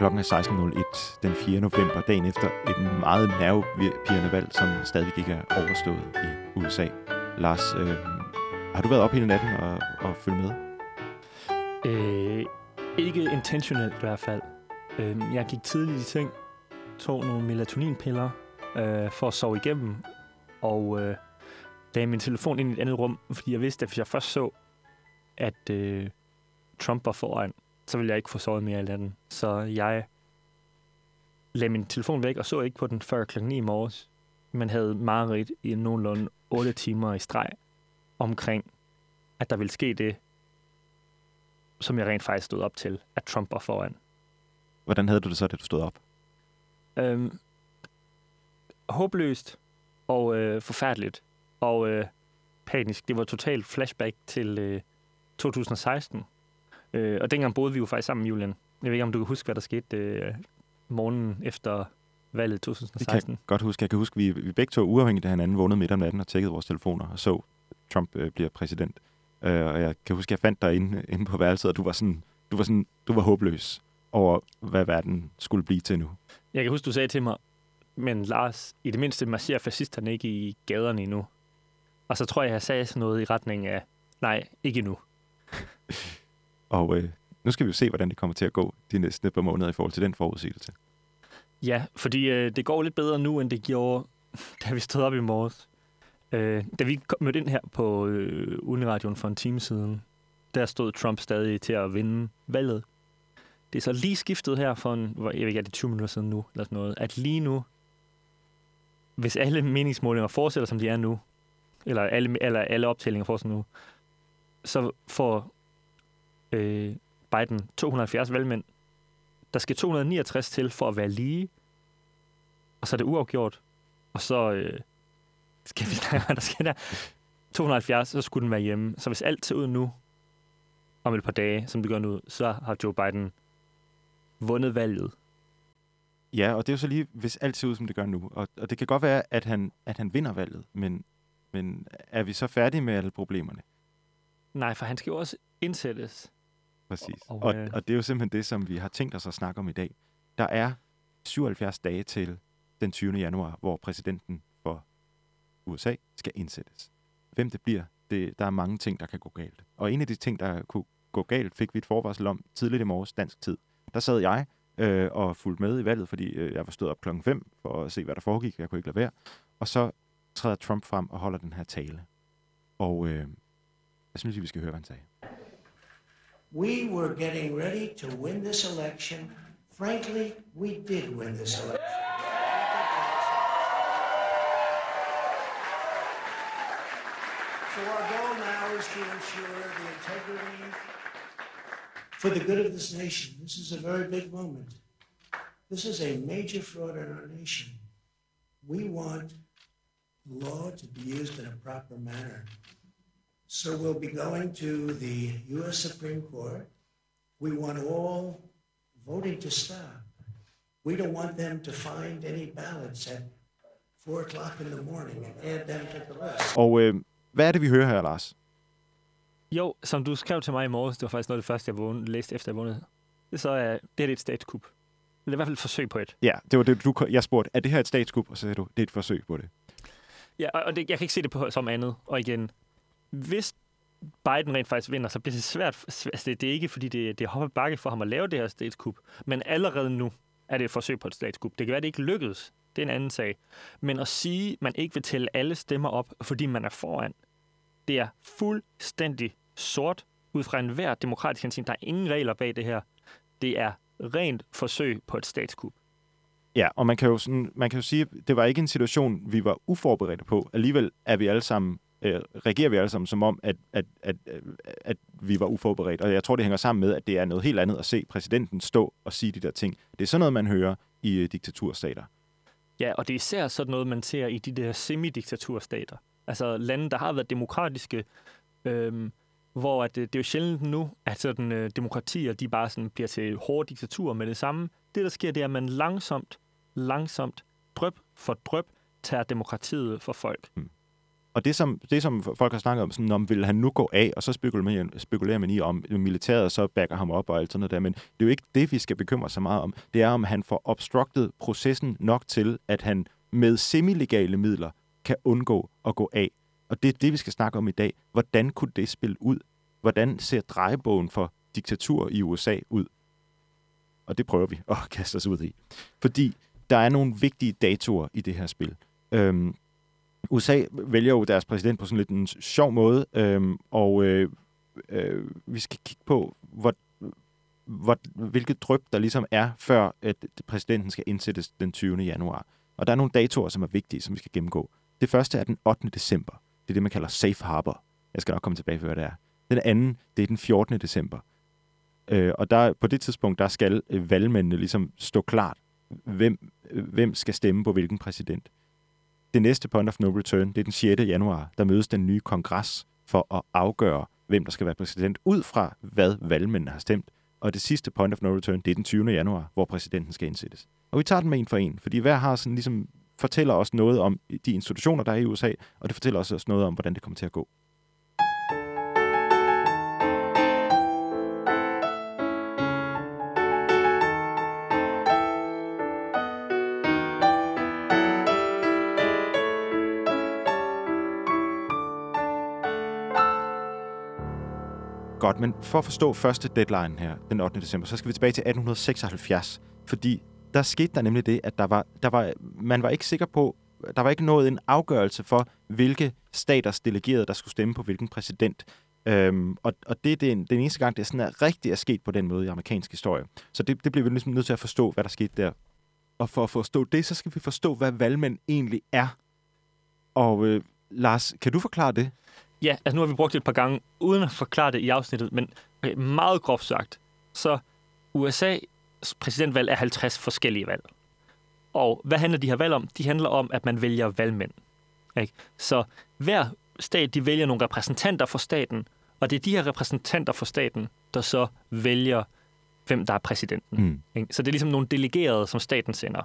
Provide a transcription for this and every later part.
Klokken er 16.01 den 4. november, dagen efter et meget nervepirrende valg, som stadig ikke er overstået i USA. Lars, øh, har du været op hele natten og, og følge med? Øh, ikke intentionelt i hvert fald. Øh, jeg gik tidligt i seng, tog nogle melatoninpiller øh, for at sove igennem, og øh, lagde min telefon ind i et andet rum, fordi jeg vidste, at hvis jeg først så, at øh, Trump var foran, så ville jeg ikke få sovet mere i natten. Så jeg lagde min telefon væk og så ikke på den før kl. 9 i morges, men havde mareridt i nogenlunde 8 timer i streg omkring, at der ville ske det, som jeg rent faktisk stod op til, at Trump var foran. Hvordan havde du det så, da du stod op? Øhm, håbløst og øh, forfærdeligt og øh, panisk. Det var totalt flashback til øh, 2016. Øh, og dengang boede vi jo faktisk sammen, Julian. Jeg ved ikke, om du kan huske, hvad der skete øh, morgenen efter valget 2016. Det kan jeg godt huske. Jeg kan huske, vi, vi begge to uafhængigt af hinanden vågnede midt om natten og tjekkede vores telefoner og så, Trump øh, bliver præsident. Øh, og jeg kan huske, jeg fandt dig inde, inde på værelset, og du var sådan, du var sådan, du var håbløs over, hvad verden skulle blive til nu. Jeg kan huske, du sagde til mig, men Lars, i det mindste marcherer fascisterne ikke i gaderne endnu. Og så tror jeg, jeg sagde sådan noget i retning af, nej, ikke endnu. og øh, nu skal vi jo se, hvordan det kommer til at gå de næste par måneder i forhold til den forudsigelse. Ja, fordi øh, det går lidt bedre nu, end det gjorde, da vi stod op i morges. Øh, da vi mødte ind her på øh, Uniradion for en time siden, der stod Trump stadig til at vinde valget. Det er så lige skiftet her for en, jeg ved ikke, er det 20 minutter siden nu, eller sådan noget, at lige nu, hvis alle meningsmålinger fortsætter, som de er nu, eller alle, eller alle optællinger fortsætter nu, så får øh, Biden 270 valgmænd. Der skal 269 til for at være lige, og så er det uafgjort, og så øh, skal vi snakke, der sker der. 270, så skulle den være hjemme. Så hvis alt ser ud nu, om et par dage, som det gør nu, så har Joe Biden vundet valget. Ja, og det er jo så lige, hvis alt ser ud, som det gør nu. Og, og det kan godt være, at han, at han vinder valget, men, men er vi så færdige med alle problemerne? Nej, for han skal jo også indsættes. Præcis. Og, og, øh... og det er jo simpelthen det, som vi har tænkt os at snakke om i dag. Der er 77 dage til den 20. januar, hvor præsidenten for USA skal indsættes. Hvem det bliver, det, der er mange ting, der kan gå galt. Og en af de ting, der kunne gå galt, fik vi et forvarsel om tidligt i morges dansk tid. Der sad jeg øh, og fulgte med i valget, fordi øh, jeg var stået op klokken 5 for at se, hvad der foregik. Jeg kunne ikke lade være. Og så træder Trump frem og holder den her tale. Og øh, jeg synes, vi skal høre, hvad han sagde. We were getting ready to win this election. Frankly, we did win this election. So our goal now is to ensure the integrity for the good of this nation. This is a very big moment. This is a major fraud in our nation. We want law to be used in a proper manner. So we'll be going to the U.S. Supreme Court. We want all voting to stop. We don't want them to find any ballots at 4 o'clock in the morning and add them to the list. Og øh, hvad er det, vi hører her, Lars? Jo, som du skrev til mig i morges, det var faktisk noget af det første, jeg vågnede, læste efter jeg vågnede. Det så er, det er et statskup. Det er i hvert fald et forsøg på et. Ja, det var det, du, jeg spurgte, er det her et statskup? Og så sagde du, det er et forsøg på det. Ja, og det, jeg kan ikke se det på, som andet. Og igen, hvis Biden rent faktisk vinder, så bliver det svært. Altså, det, det er ikke, fordi det, det er bakke for ham at lave det her statskup. Men allerede nu er det et forsøg på et statskup. Det kan være, det ikke lykkedes. Det er en anden sag. Men at sige, at man ikke vil tælle alle stemmer op, fordi man er foran, det er fuldstændig sort ud fra enhver demokratisk hensyn. Der er ingen regler bag det her. Det er rent forsøg på et statskup. Ja, og man kan jo, sådan, man kan jo sige, at det var ikke en situation, vi var uforberedte på. Alligevel er vi alle sammen, øh, reagerer vi alle sammen som om, at, at, at, at vi var uforberedt. Og jeg tror, det hænger sammen med, at det er noget helt andet at se præsidenten stå og sige de der ting. Det er sådan noget, man hører i øh, diktaturstater. Ja, og det er især sådan noget, man ser i de der semi-diktaturstater. Altså lande, der har været demokratiske, øhm, hvor at, det, det er jo sjældent nu, at sådan, øh, demokratier de bare sådan bliver til hårde diktaturer med det samme. Det, der sker, det er, at man langsomt, langsomt, drøb for drøb, tager demokratiet for folk. Mm. Og det som, det, som folk har snakket om, sådan, om vil han nu gå af, og så spekulerer man, spekulerer man i, om militæret så backer ham op og alt sådan noget der. Men det er jo ikke det, vi skal bekymre så meget om. Det er, om han får obstructed processen nok til, at han med semilegale midler kan undgå at gå af. Og det er det, vi skal snakke om i dag. Hvordan kunne det spille ud? Hvordan ser drejebogen for diktatur i USA ud? Og det prøver vi at kaste os ud i. Fordi der er nogle vigtige datoer i det her spil. Øhm, USA vælger jo deres præsident på sådan lidt en sjov måde, øhm, og øh, øh, vi skal kigge på, hvor, hvor, hvilket dryp der ligesom er, før at præsidenten skal indsættes den 20. januar. Og der er nogle datoer, som er vigtige, som vi skal gennemgå. Det første er den 8. december. Det er det, man kalder safe harbor. Jeg skal nok komme tilbage til, hvad det er. Den anden, det er den 14. december. Øh, og der, på det tidspunkt, der skal øh, valgmændene ligesom stå klart, hvem, hvem skal stemme på hvilken præsident. Det næste point of no return, det er den 6. januar, der mødes den nye kongres for at afgøre, hvem der skal være præsident, ud fra hvad valgmændene har stemt. Og det sidste point of no return, det er den 20. januar, hvor præsidenten skal indsættes. Og vi tager den med en for en, fordi hver har sådan ligesom fortæller os noget om de institutioner, der er i USA, og det fortæller os også noget om, hvordan det kommer til at gå. Godt, men for at forstå første deadline her, den 8. december, så skal vi tilbage til 1876, fordi der skete der nemlig det, at der var, der var, man var ikke sikker på, der var ikke nået en afgørelse for, hvilke staters delegerede, der skulle stemme på hvilken præsident. Øhm, og, og det er den, den eneste gang, det er sådan er rigtigt er sket på den måde i amerikansk historie. Så det, det bliver vi ligesom nødt til at forstå, hvad der skete der. Og for at forstå det, så skal vi forstå, hvad valgmænd egentlig er. Og øh, Lars, kan du forklare det? Ja, altså nu har vi brugt det et par gange, uden at forklare det i afsnittet, men okay, meget groft sagt, så USA's præsidentvalg er 50 forskellige valg. Og hvad handler de her valg om? De handler om, at man vælger valgmænd. Ikke? Så hver stat, de vælger nogle repræsentanter for staten, og det er de her repræsentanter for staten, der så vælger, hvem der er præsidenten. Mm. Ikke? Så det er ligesom nogle delegerede, som staten sender.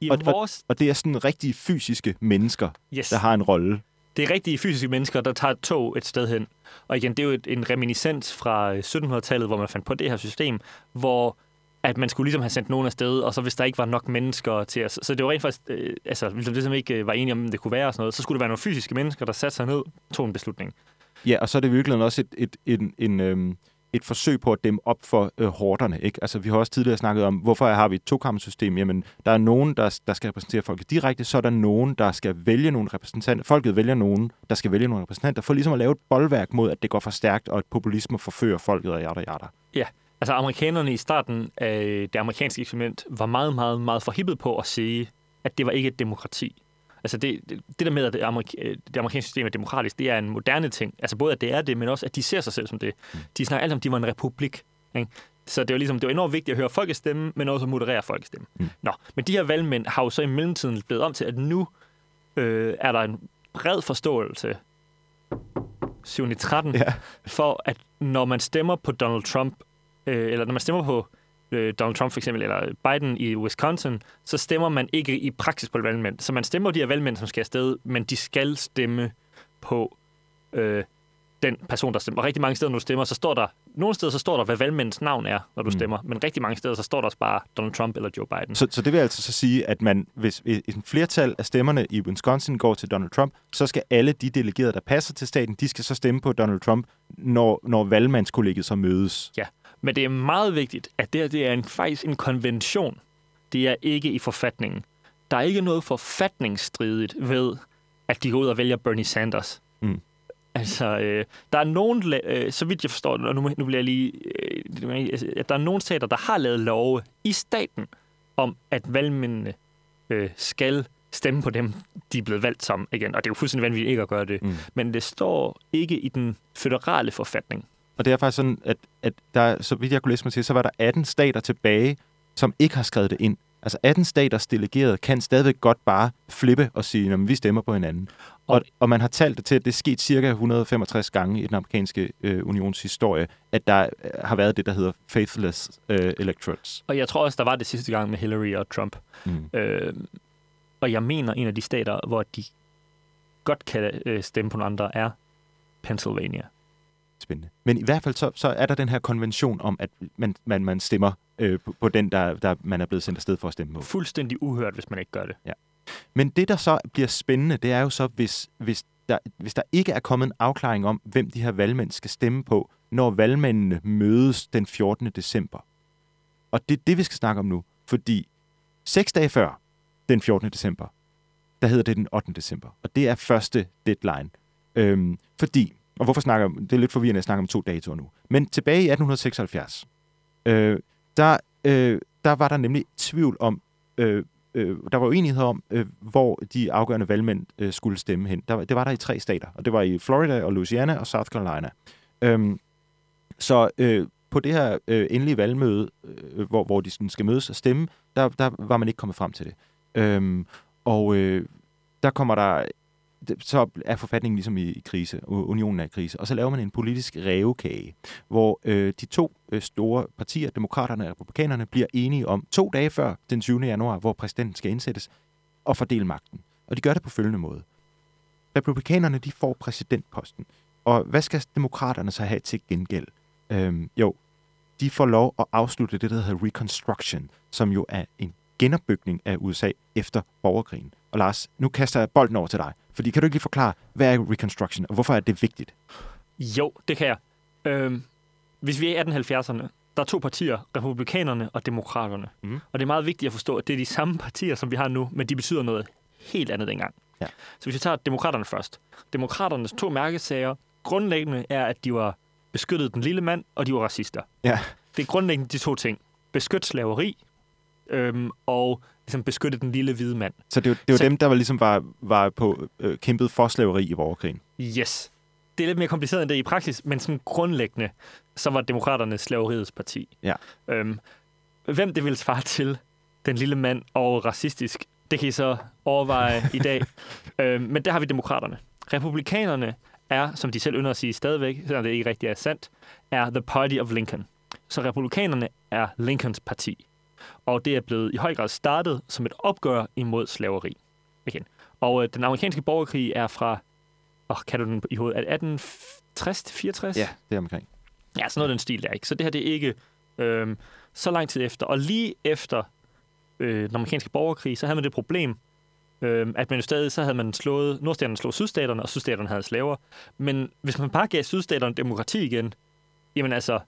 I og, vores... og, og det er sådan rigtige fysiske mennesker, yes. der har en rolle. Det er rigtige fysiske mennesker, der tager et tog et sted hen. Og igen, det er jo et, en reminiscens fra øh, 1700-tallet, hvor man fandt på det her system, hvor at man skulle ligesom have sendt nogen afsted, og så hvis der ikke var nok mennesker til at... Så det var rent faktisk... Øh, altså, hvis ligesom- man ligesom ikke øh, var enige om, det kunne være og sådan noget, så skulle det være nogle fysiske mennesker, der satte sig ned tog en beslutning. Ja, og så er det virkelig også et, et, et, en, en, øhm, et forsøg på at dæmme op for øh, hårderne. Ikke? Altså, vi har også tidligere snakket om, hvorfor har vi et tokammersystem? Jamen, der er nogen, der, der skal repræsentere folket direkte, så er der nogen, der skal vælge nogle repræsentanter. Folket vælger nogen, der skal vælge nogle repræsentanter, for ligesom at lave et boldværk mod, at det går for stærkt, og at populisme forfører folket og jatter, jatter. Ja, Altså amerikanerne i starten af det amerikanske eksperiment var meget, meget, meget forhippet på at sige, at det var ikke et demokrati. Altså det, det, det der med, at det, amerik- det amerikanske system er demokratisk, det er en moderne ting. Altså både, at det er det, men også, at de ser sig selv som det. Mm. De snakker alt om, at de var en republik. Ikke? Så det var, ligesom, det var enormt vigtigt at høre folkets stemme, men også at moderere folkets stemme. Mm. Nå, men de her valgmænd har jo så i mellemtiden blevet om til, at nu øh, er der en bred forståelse 7. 13, ja. for at når man stemmer på Donald Trump øh, eller når man stemmer på øh, Donald Trump for eksempel, eller Biden i Wisconsin, så stemmer man ikke i praksis på valgmænd. Så man stemmer de her valgmænd, som skal afsted, men de skal stemme på øh, den person, der stemmer. Og rigtig mange steder, når du stemmer, så står der, nogle steder så står der, hvad valgmændens navn er, når du mm. stemmer, men rigtig mange steder, så står der også bare Donald Trump eller Joe Biden. Så, så det vil altså så sige, at man, hvis en flertal af stemmerne i Wisconsin går til Donald Trump, så skal alle de delegerede, der passer til staten, de skal så stemme på Donald Trump, når, når valgmandskollegiet så mødes. Ja, men det er meget vigtigt, at det her det er en, faktisk en konvention. Det er ikke i forfatningen. Der er ikke noget forfatningsstridigt ved, at de går ud og vælger Bernie Sanders. Mm. Altså, øh, der er nogen, øh, så vidt jeg forstår det, og nu, nu bliver jeg lige... Øh, at der er nogle stater, der har lavet love i staten om, at valgmændene øh, skal stemme på dem, de er blevet valgt som igen. Og det er jo fuldstændig vanvittigt ikke at gøre det. Mm. Men det står ikke i den føderale forfatning. Og det er faktisk sådan, at, at der, så vidt jeg kunne læse mig til, så var der 18 stater tilbage, som ikke har skrevet det ind. Altså 18 staters delegerede kan stadigvæk godt bare flippe og sige, at vi stemmer på hinanden. Og, og, man har talt det til, at det er sket cirka 165 gange i den amerikanske øh, unions historie, at der øh, har været det, der hedder faithless øh, electorates. Og jeg tror også, der var det sidste gang med Hillary og Trump. Mm. Øh, og jeg mener en af de stater, hvor de godt kan øh, stemme på nogle andre, er Pennsylvania. Spændende. Men i hvert fald så, så er der den her konvention om, at man, man, man stemmer øh, på, på den, der, der man er blevet sendt afsted for at stemme på. Fuldstændig uhørt, hvis man ikke gør det. Men det, der så bliver spændende, det er jo så, hvis, hvis, der, hvis der ikke er kommet en afklaring om, hvem de her valgmænd skal stemme på, når valgmændene mødes den 14. december. Og det er det, vi skal snakke om nu. Fordi seks dage før den 14. december, der hedder det den 8. december. Og det er første deadline. Øhm, fordi, og hvorfor snakker jeg, det er lidt forvirrende at snakke om to datoer nu. Men tilbage i 1876, øh, der, øh, der var der nemlig tvivl om, øh, øh, der var uenighed om, øh, hvor de afgørende valgmænd øh, skulle stemme hen. Der, det var der i tre stater, og det var i Florida og Louisiana og South Carolina. Øhm, så øh, på det her øh, endelige valgmøde, øh, hvor, hvor de sådan skal mødes og stemme, der, der var man ikke kommet frem til det. Øhm, og øh, der kommer der så er forfatningen ligesom i, i krise, unionen er i krise, og så laver man en politisk rævekage, hvor øh, de to øh, store partier, demokraterne og republikanerne, bliver enige om to dage før den 20. januar, hvor præsidenten skal indsættes, og fordele magten. Og de gør det på følgende måde. Republikanerne, de får præsidentposten, og hvad skal demokraterne så have til gengæld? Øhm, jo, de får lov at afslutte det, der hedder Reconstruction, som jo er en genopbygning af USA efter borgerkrigen. Og Lars, nu kaster jeg bolden over til dig. Fordi kan du ikke lige forklare, hvad er Reconstruction, og hvorfor er det vigtigt? Jo, det kan jeg. Øhm, hvis vi er i 1870'erne, der er to partier, republikanerne og demokraterne. Mhm. Og det er meget vigtigt at forstå, at det er de samme partier, som vi har nu, men de betyder noget helt andet dengang. Ja. Så hvis vi tager demokraterne først. Demokraternes to mærkesager grundlæggende er, at de var beskyttet den lille mand, og de var racister. Ja. Det er grundlæggende de to ting. Beskyt slaveri, øhm, og ligesom beskytte den lille hvide mand. Så det er jo, det jo Så- dem, der var ligesom var, var på øh, kæmpet for slaveri i borgerkrigen. Yes. Det er lidt mere kompliceret end det i praksis, men sådan grundlæggende, så var demokraterne slaveriets parti. Ja. Øhm, hvem det ville svare til, den lille mand og racistisk, det kan I så overveje i dag. Øhm, men der har vi demokraterne. Republikanerne er, som de selv ynder at sige stadigvæk, selvom det ikke rigtig er sandt, er the party of Lincoln. Så republikanerne er Lincolns parti. Og det er blevet i høj grad startet som et opgør imod slaveri. Igen. Og øh, den amerikanske borgerkrig er fra Åh, kan du den i hovedet? Er det 1860 til 64? Ja, det er omkring. Ja, sådan noget den stil der, ikke? Så det her, det er ikke øhm, så lang tid efter. Og lige efter øh, den amerikanske borgerkrig, så havde man det problem, øhm, at man jo stadig, så havde man slået, nordstaterne slog sydstaterne, og sydstaterne havde slaver. Men hvis man bare gav sydstaterne demokrati igen, jamen altså,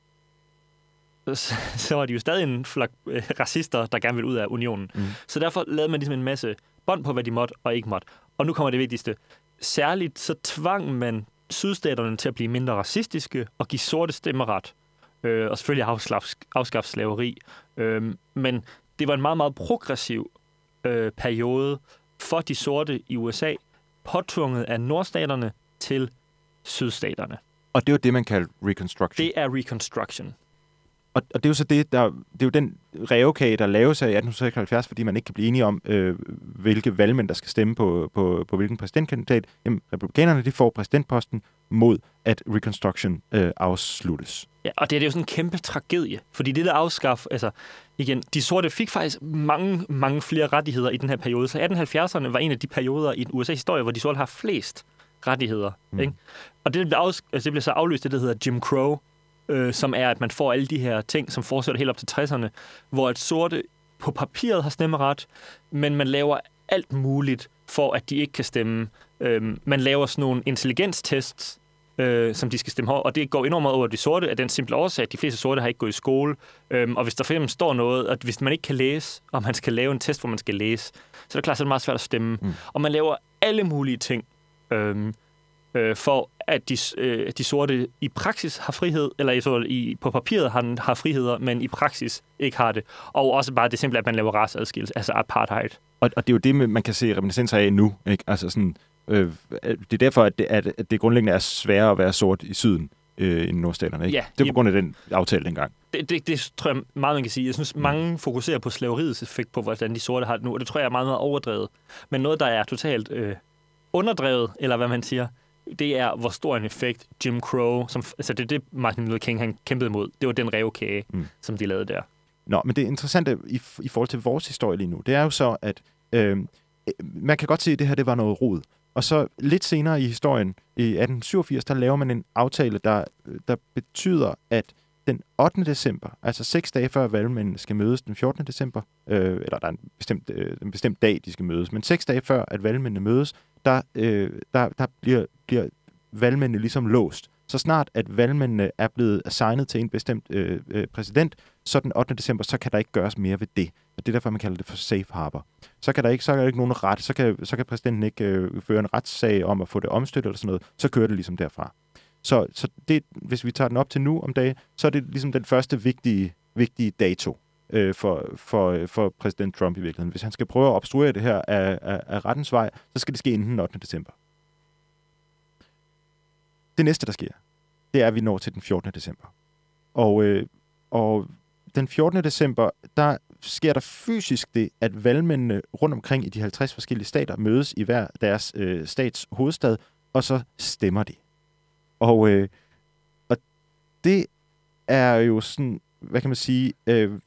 så, så var de jo stadig en flok øh, racister, der gerne ville ud af unionen. Mm. Så derfor lavede man ligesom en masse bånd på, hvad de måtte og ikke måtte. Og nu kommer det vigtigste. Særligt så tvang man sydstaterne til at blive mindre racistiske og give sorte stemmeret. Øh, og selvfølgelig afskaffe, afskaffe slaveri. Øh, men det var en meget, meget progressiv øh, periode for de sorte i USA, påtvunget af nordstaterne til sydstaterne. Og det var det, man kaldte Reconstruction. Det er Reconstruction. Og, og det er jo så det, der, det er jo den rævekage, der laves af i 1876, fordi man ikke kan blive enige om, øh, hvilke valgmænd, der skal stemme på, på, på hvilken præsidentkandidat. Jamen, republikanerne de får præsidentposten mod, at Reconstruction øh, afsluttes. Ja, og det er, det er jo sådan en kæmpe tragedie, fordi det der afskaf, altså igen, de sorte fik faktisk mange, mange flere rettigheder i den her periode, så 1870'erne var en af de perioder i USA's historie, hvor de sorte har flest rettigheder. Mm. Ikke? Og det blev, afs- altså, det blev så afløst af det, der hedder Jim Crow, øh, som er, at man får alle de her ting, som fortsætter helt op til 60'erne, hvor et sorte på papiret har stemmeret, men man laver alt muligt for, at de ikke kan stemme. Øh, man laver sådan nogle intelligenstests, øh, som de skal stemme højt. Og det går enormt meget over de sorte af den simple årsag, at de fleste sorte har ikke gået i skole. Øhm, og hvis der for eksempel står noget, at hvis man ikke kan læse, og man skal lave en test, hvor man skal læse, så er det klart, så er det meget svært at stemme. Mm. Og man laver alle mulige ting, øhm, øh, for at de, øh, de sorte i praksis har frihed, eller i, så i, på papiret har, har friheder, men i praksis ikke har det. Og også bare det simple, at man laver raceadskillelse, altså apartheid. Og, og det er jo det, man kan se reminiscenser af nu. Ikke? Altså sådan, øh, det er derfor, at det, at, det grundlæggende er sværere at være sort i syden øh, end nordstaterne. Ikke? Ja, det er i- på grund af den aftale dengang. Det, det, det tror jeg meget, man kan sige. Jeg synes, mange fokuserer på slaveriets effekt på, hvordan de sorte har det nu, og det tror jeg er meget, meget overdrevet. Men noget, der er totalt øh, underdrevet, eller hvad man siger, det er, hvor stor en effekt Jim Crow, som, altså det er det, Martin Luther King han kæmpede mod. Det var den revkage, Mm. som de lavede der. Nå, men det interessante i, i forhold til vores historie lige nu, det er jo så, at øh, man kan godt se, at det her det var noget rod. og så lidt senere i historien, i 1887, der laver man en aftale, der, der betyder, at den 8. december, altså seks dage før valgmændene skal mødes den 14. december, øh, eller der er en bestemt, øh, en bestemt dag, de skal mødes, men seks dage før, at valgmændene mødes, der, øh, der, der bliver, bliver valgmændene ligesom låst. Så snart at valgmændene er blevet assignet til en bestemt øh, øh, præsident, så den 8. december, så kan der ikke gøres mere ved det. Og det er derfor, man kalder det for safe harbor. Så kan der ikke, så er der ikke nogen ret, så kan, så kan præsidenten ikke øh, føre en retssag om at få det omstødt eller sådan noget. Så kører det ligesom derfra. Så, så det, hvis vi tager den op til nu om dagen, så er det ligesom den første vigtige, vigtige dato øh, for, for, øh, for præsident Trump i virkeligheden. Hvis han skal prøve at obstruere det her af, af, af rettens vej, så skal det ske inden den 8. december. Det næste, der sker, det er, at vi når til den 14. december. Og, øh, og den 14. december, der sker der fysisk det, at valgmændene rundt omkring i de 50 forskellige stater mødes i hver deres øh, stats hovedstad, og så stemmer de. Og, øh, og det er jo sådan, hvad kan man sige, øh,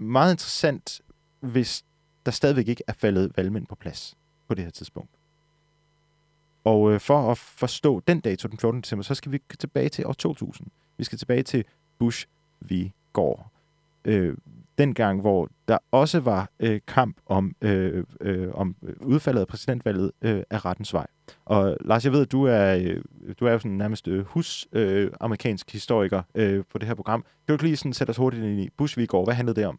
meget interessant, hvis der stadigvæk ikke er faldet valgmænd på plads på det her tidspunkt. Og øh, for at forstå den dato, den 14. december, så skal vi tilbage til år 2000. Vi skal tilbage til Bush vi går. Øh, den gang, hvor der også var øh, kamp om, øh, øh, om udfaldet af præsidentvalget øh, af rettens vej. Og Lars, jeg ved, at du er, øh, du er jo sådan nærmest øh, hus-amerikansk øh, historiker øh, på det her program. Kan du ikke lige sådan sætte os hurtigt ind i Bush vi går? Hvad handlede det om?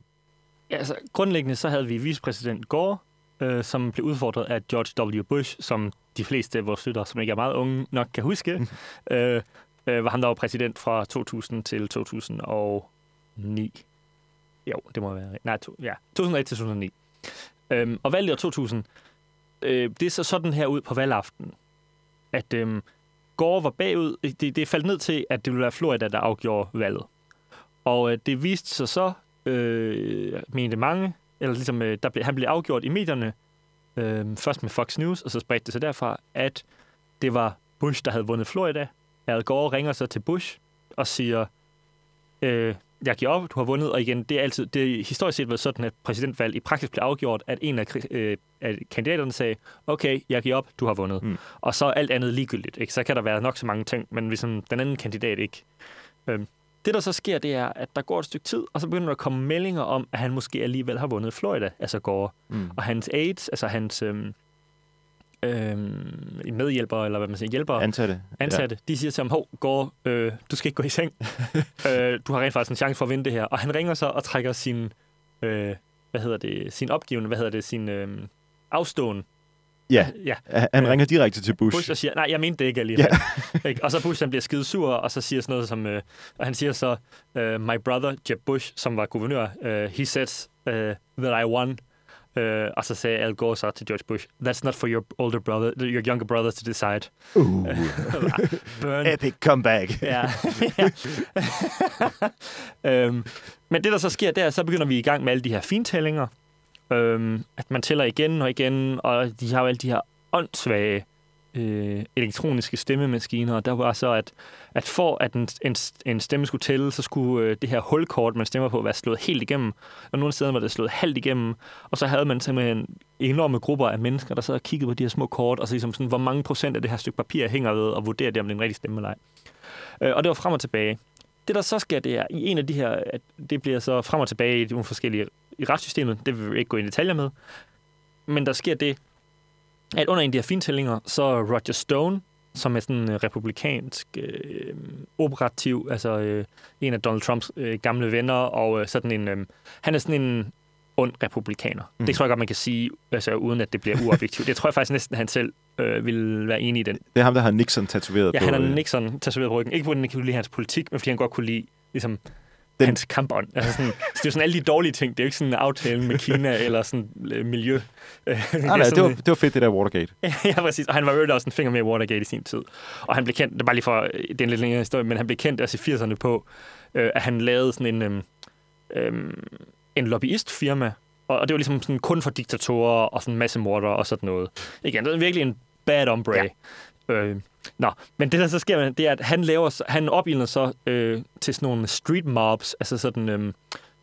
Ja, altså, grundlæggende så havde vi vicepræsident Gore, øh, som blev udfordret af George W. Bush, som de fleste af vores støtter, som ikke er meget unge, nok kan huske, mm. øh, øh, var han der var præsident fra 2000 til 2009. Jo, det må være... Nej, to, ja, 2001 til 2009. Øhm, og valget i år 2000, øh, det så sådan her ud på valgaften, at øh, Gore var bagud. Det, det faldt ned til, at det ville være Florida, der afgjorde valget. Og øh, det viste sig så, øh, mente mange, eller ligesom, øh, der blev, han blev afgjort i medierne, øh, først med Fox News, og så spredte det sig derfra, at det var Bush, der havde vundet Florida. Al Gore ringer så til Bush og siger, øh, jeg giver op, du har vundet, og igen, det er altid, det historisk set været sådan, at præsidentvalg i praksis blev afgjort, at en af, øh, af kandidaterne sagde, okay, jeg giver op, du har vundet. Mm. Og så er alt andet ligegyldigt, ikke? Så kan der være nok så mange ting, men hvis den anden kandidat ikke. Øh, det, der så sker, det er, at der går et stykke tid, og så begynder der at komme meldinger om, at han måske alligevel har vundet Florida, altså Gore. Mm. Og hans aides, altså hans øhm, øhm, medhjælpere, eller hvad man siger, hjælpere, ansatte, ansatte ja. de siger til ham, hov, Gore, øh, du skal ikke gå i seng. øh, du har rent faktisk en chance for at vinde det her. Og han ringer så og trækker sin, øh, hvad hedder det, sin opgivende, hvad hedder det, sin øh, afstående Ja, ja. han ringer direkte til Bush. Bush og siger, nej, jeg mente det ikke alligevel. Ja. og så Bush han bliver skide sur, og så siger sådan noget som, øh, og han siger så, uh, my brother Jeb Bush, som var guvernør, he says that I won. Uh, og så sagde Al Gore så til George Bush, that's not for your older brother, your younger brother to decide. Uh. Burn. Epic comeback. ja. um, men det, der så sker, der så begynder vi i gang med alle de her fintællinger, Øhm, at man tæller igen og igen, og de har jo alle de her åndssvage øh, elektroniske stemmemaskiner, og der var så, at, at for at en, en, en stemme skulle tælle, så skulle øh, det her hulkort, man stemmer på, være slået helt igennem, og nogle steder var det slået halvt igennem, og så havde man simpelthen enorme grupper af mennesker, der sad og kiggede på de her små kort, og så ligesom sådan, hvor mange procent af det her stykke papir hænger ved, og vurderer det, om det er en rigtig stemme eller ej. Øh, og det var frem og tilbage. Det, der så sker, det er, i en af de her, at det bliver så frem og tilbage i nogle forskellige i retssystemet. Det vil vi ikke gå i detaljer med. Men der sker det, at under en af de her fintællinger, så Roger Stone, som er sådan en republikansk øh, operativ, altså øh, en af Donald Trumps øh, gamle venner, og øh, sådan en, øh, han er sådan en ond republikaner. Mm. Det tror jeg godt, man kan sige, altså, uden at det bliver uobjektivt. det tror jeg faktisk næsten, at han selv øh, vil være enig i den. Det er ham, der har Nixon tatoveret ja, på. Ja, han har Nixon tatoveret på ryggen. Ikke fordi han kan lide hans politik, men fordi han godt kunne lide ligesom, den... hans kampånd. Altså sådan, så det er sådan alle de dårlige ting. Det er jo ikke sådan en aftale med Kina eller sådan uh, miljø. nej, nej, det, var, det var fedt, det der Watergate. ja, præcis. Og han var jo også en finger med i Watergate i sin tid. Og han blev kendt, det er bare lige for, det er en lidt længere historie, men han blev kendt også i 80'erne på, uh, at han lavede sådan en, um, um, en lobbyistfirma, og det var ligesom sådan kun for diktatorer og sådan en masse morder og sådan noget. Igen, det er virkelig en bad ombre. Ja. Øh, Nå, men det der så sker, det er, at han laver, han opildner så øh, til sådan nogle street mobs, altså sådan øh,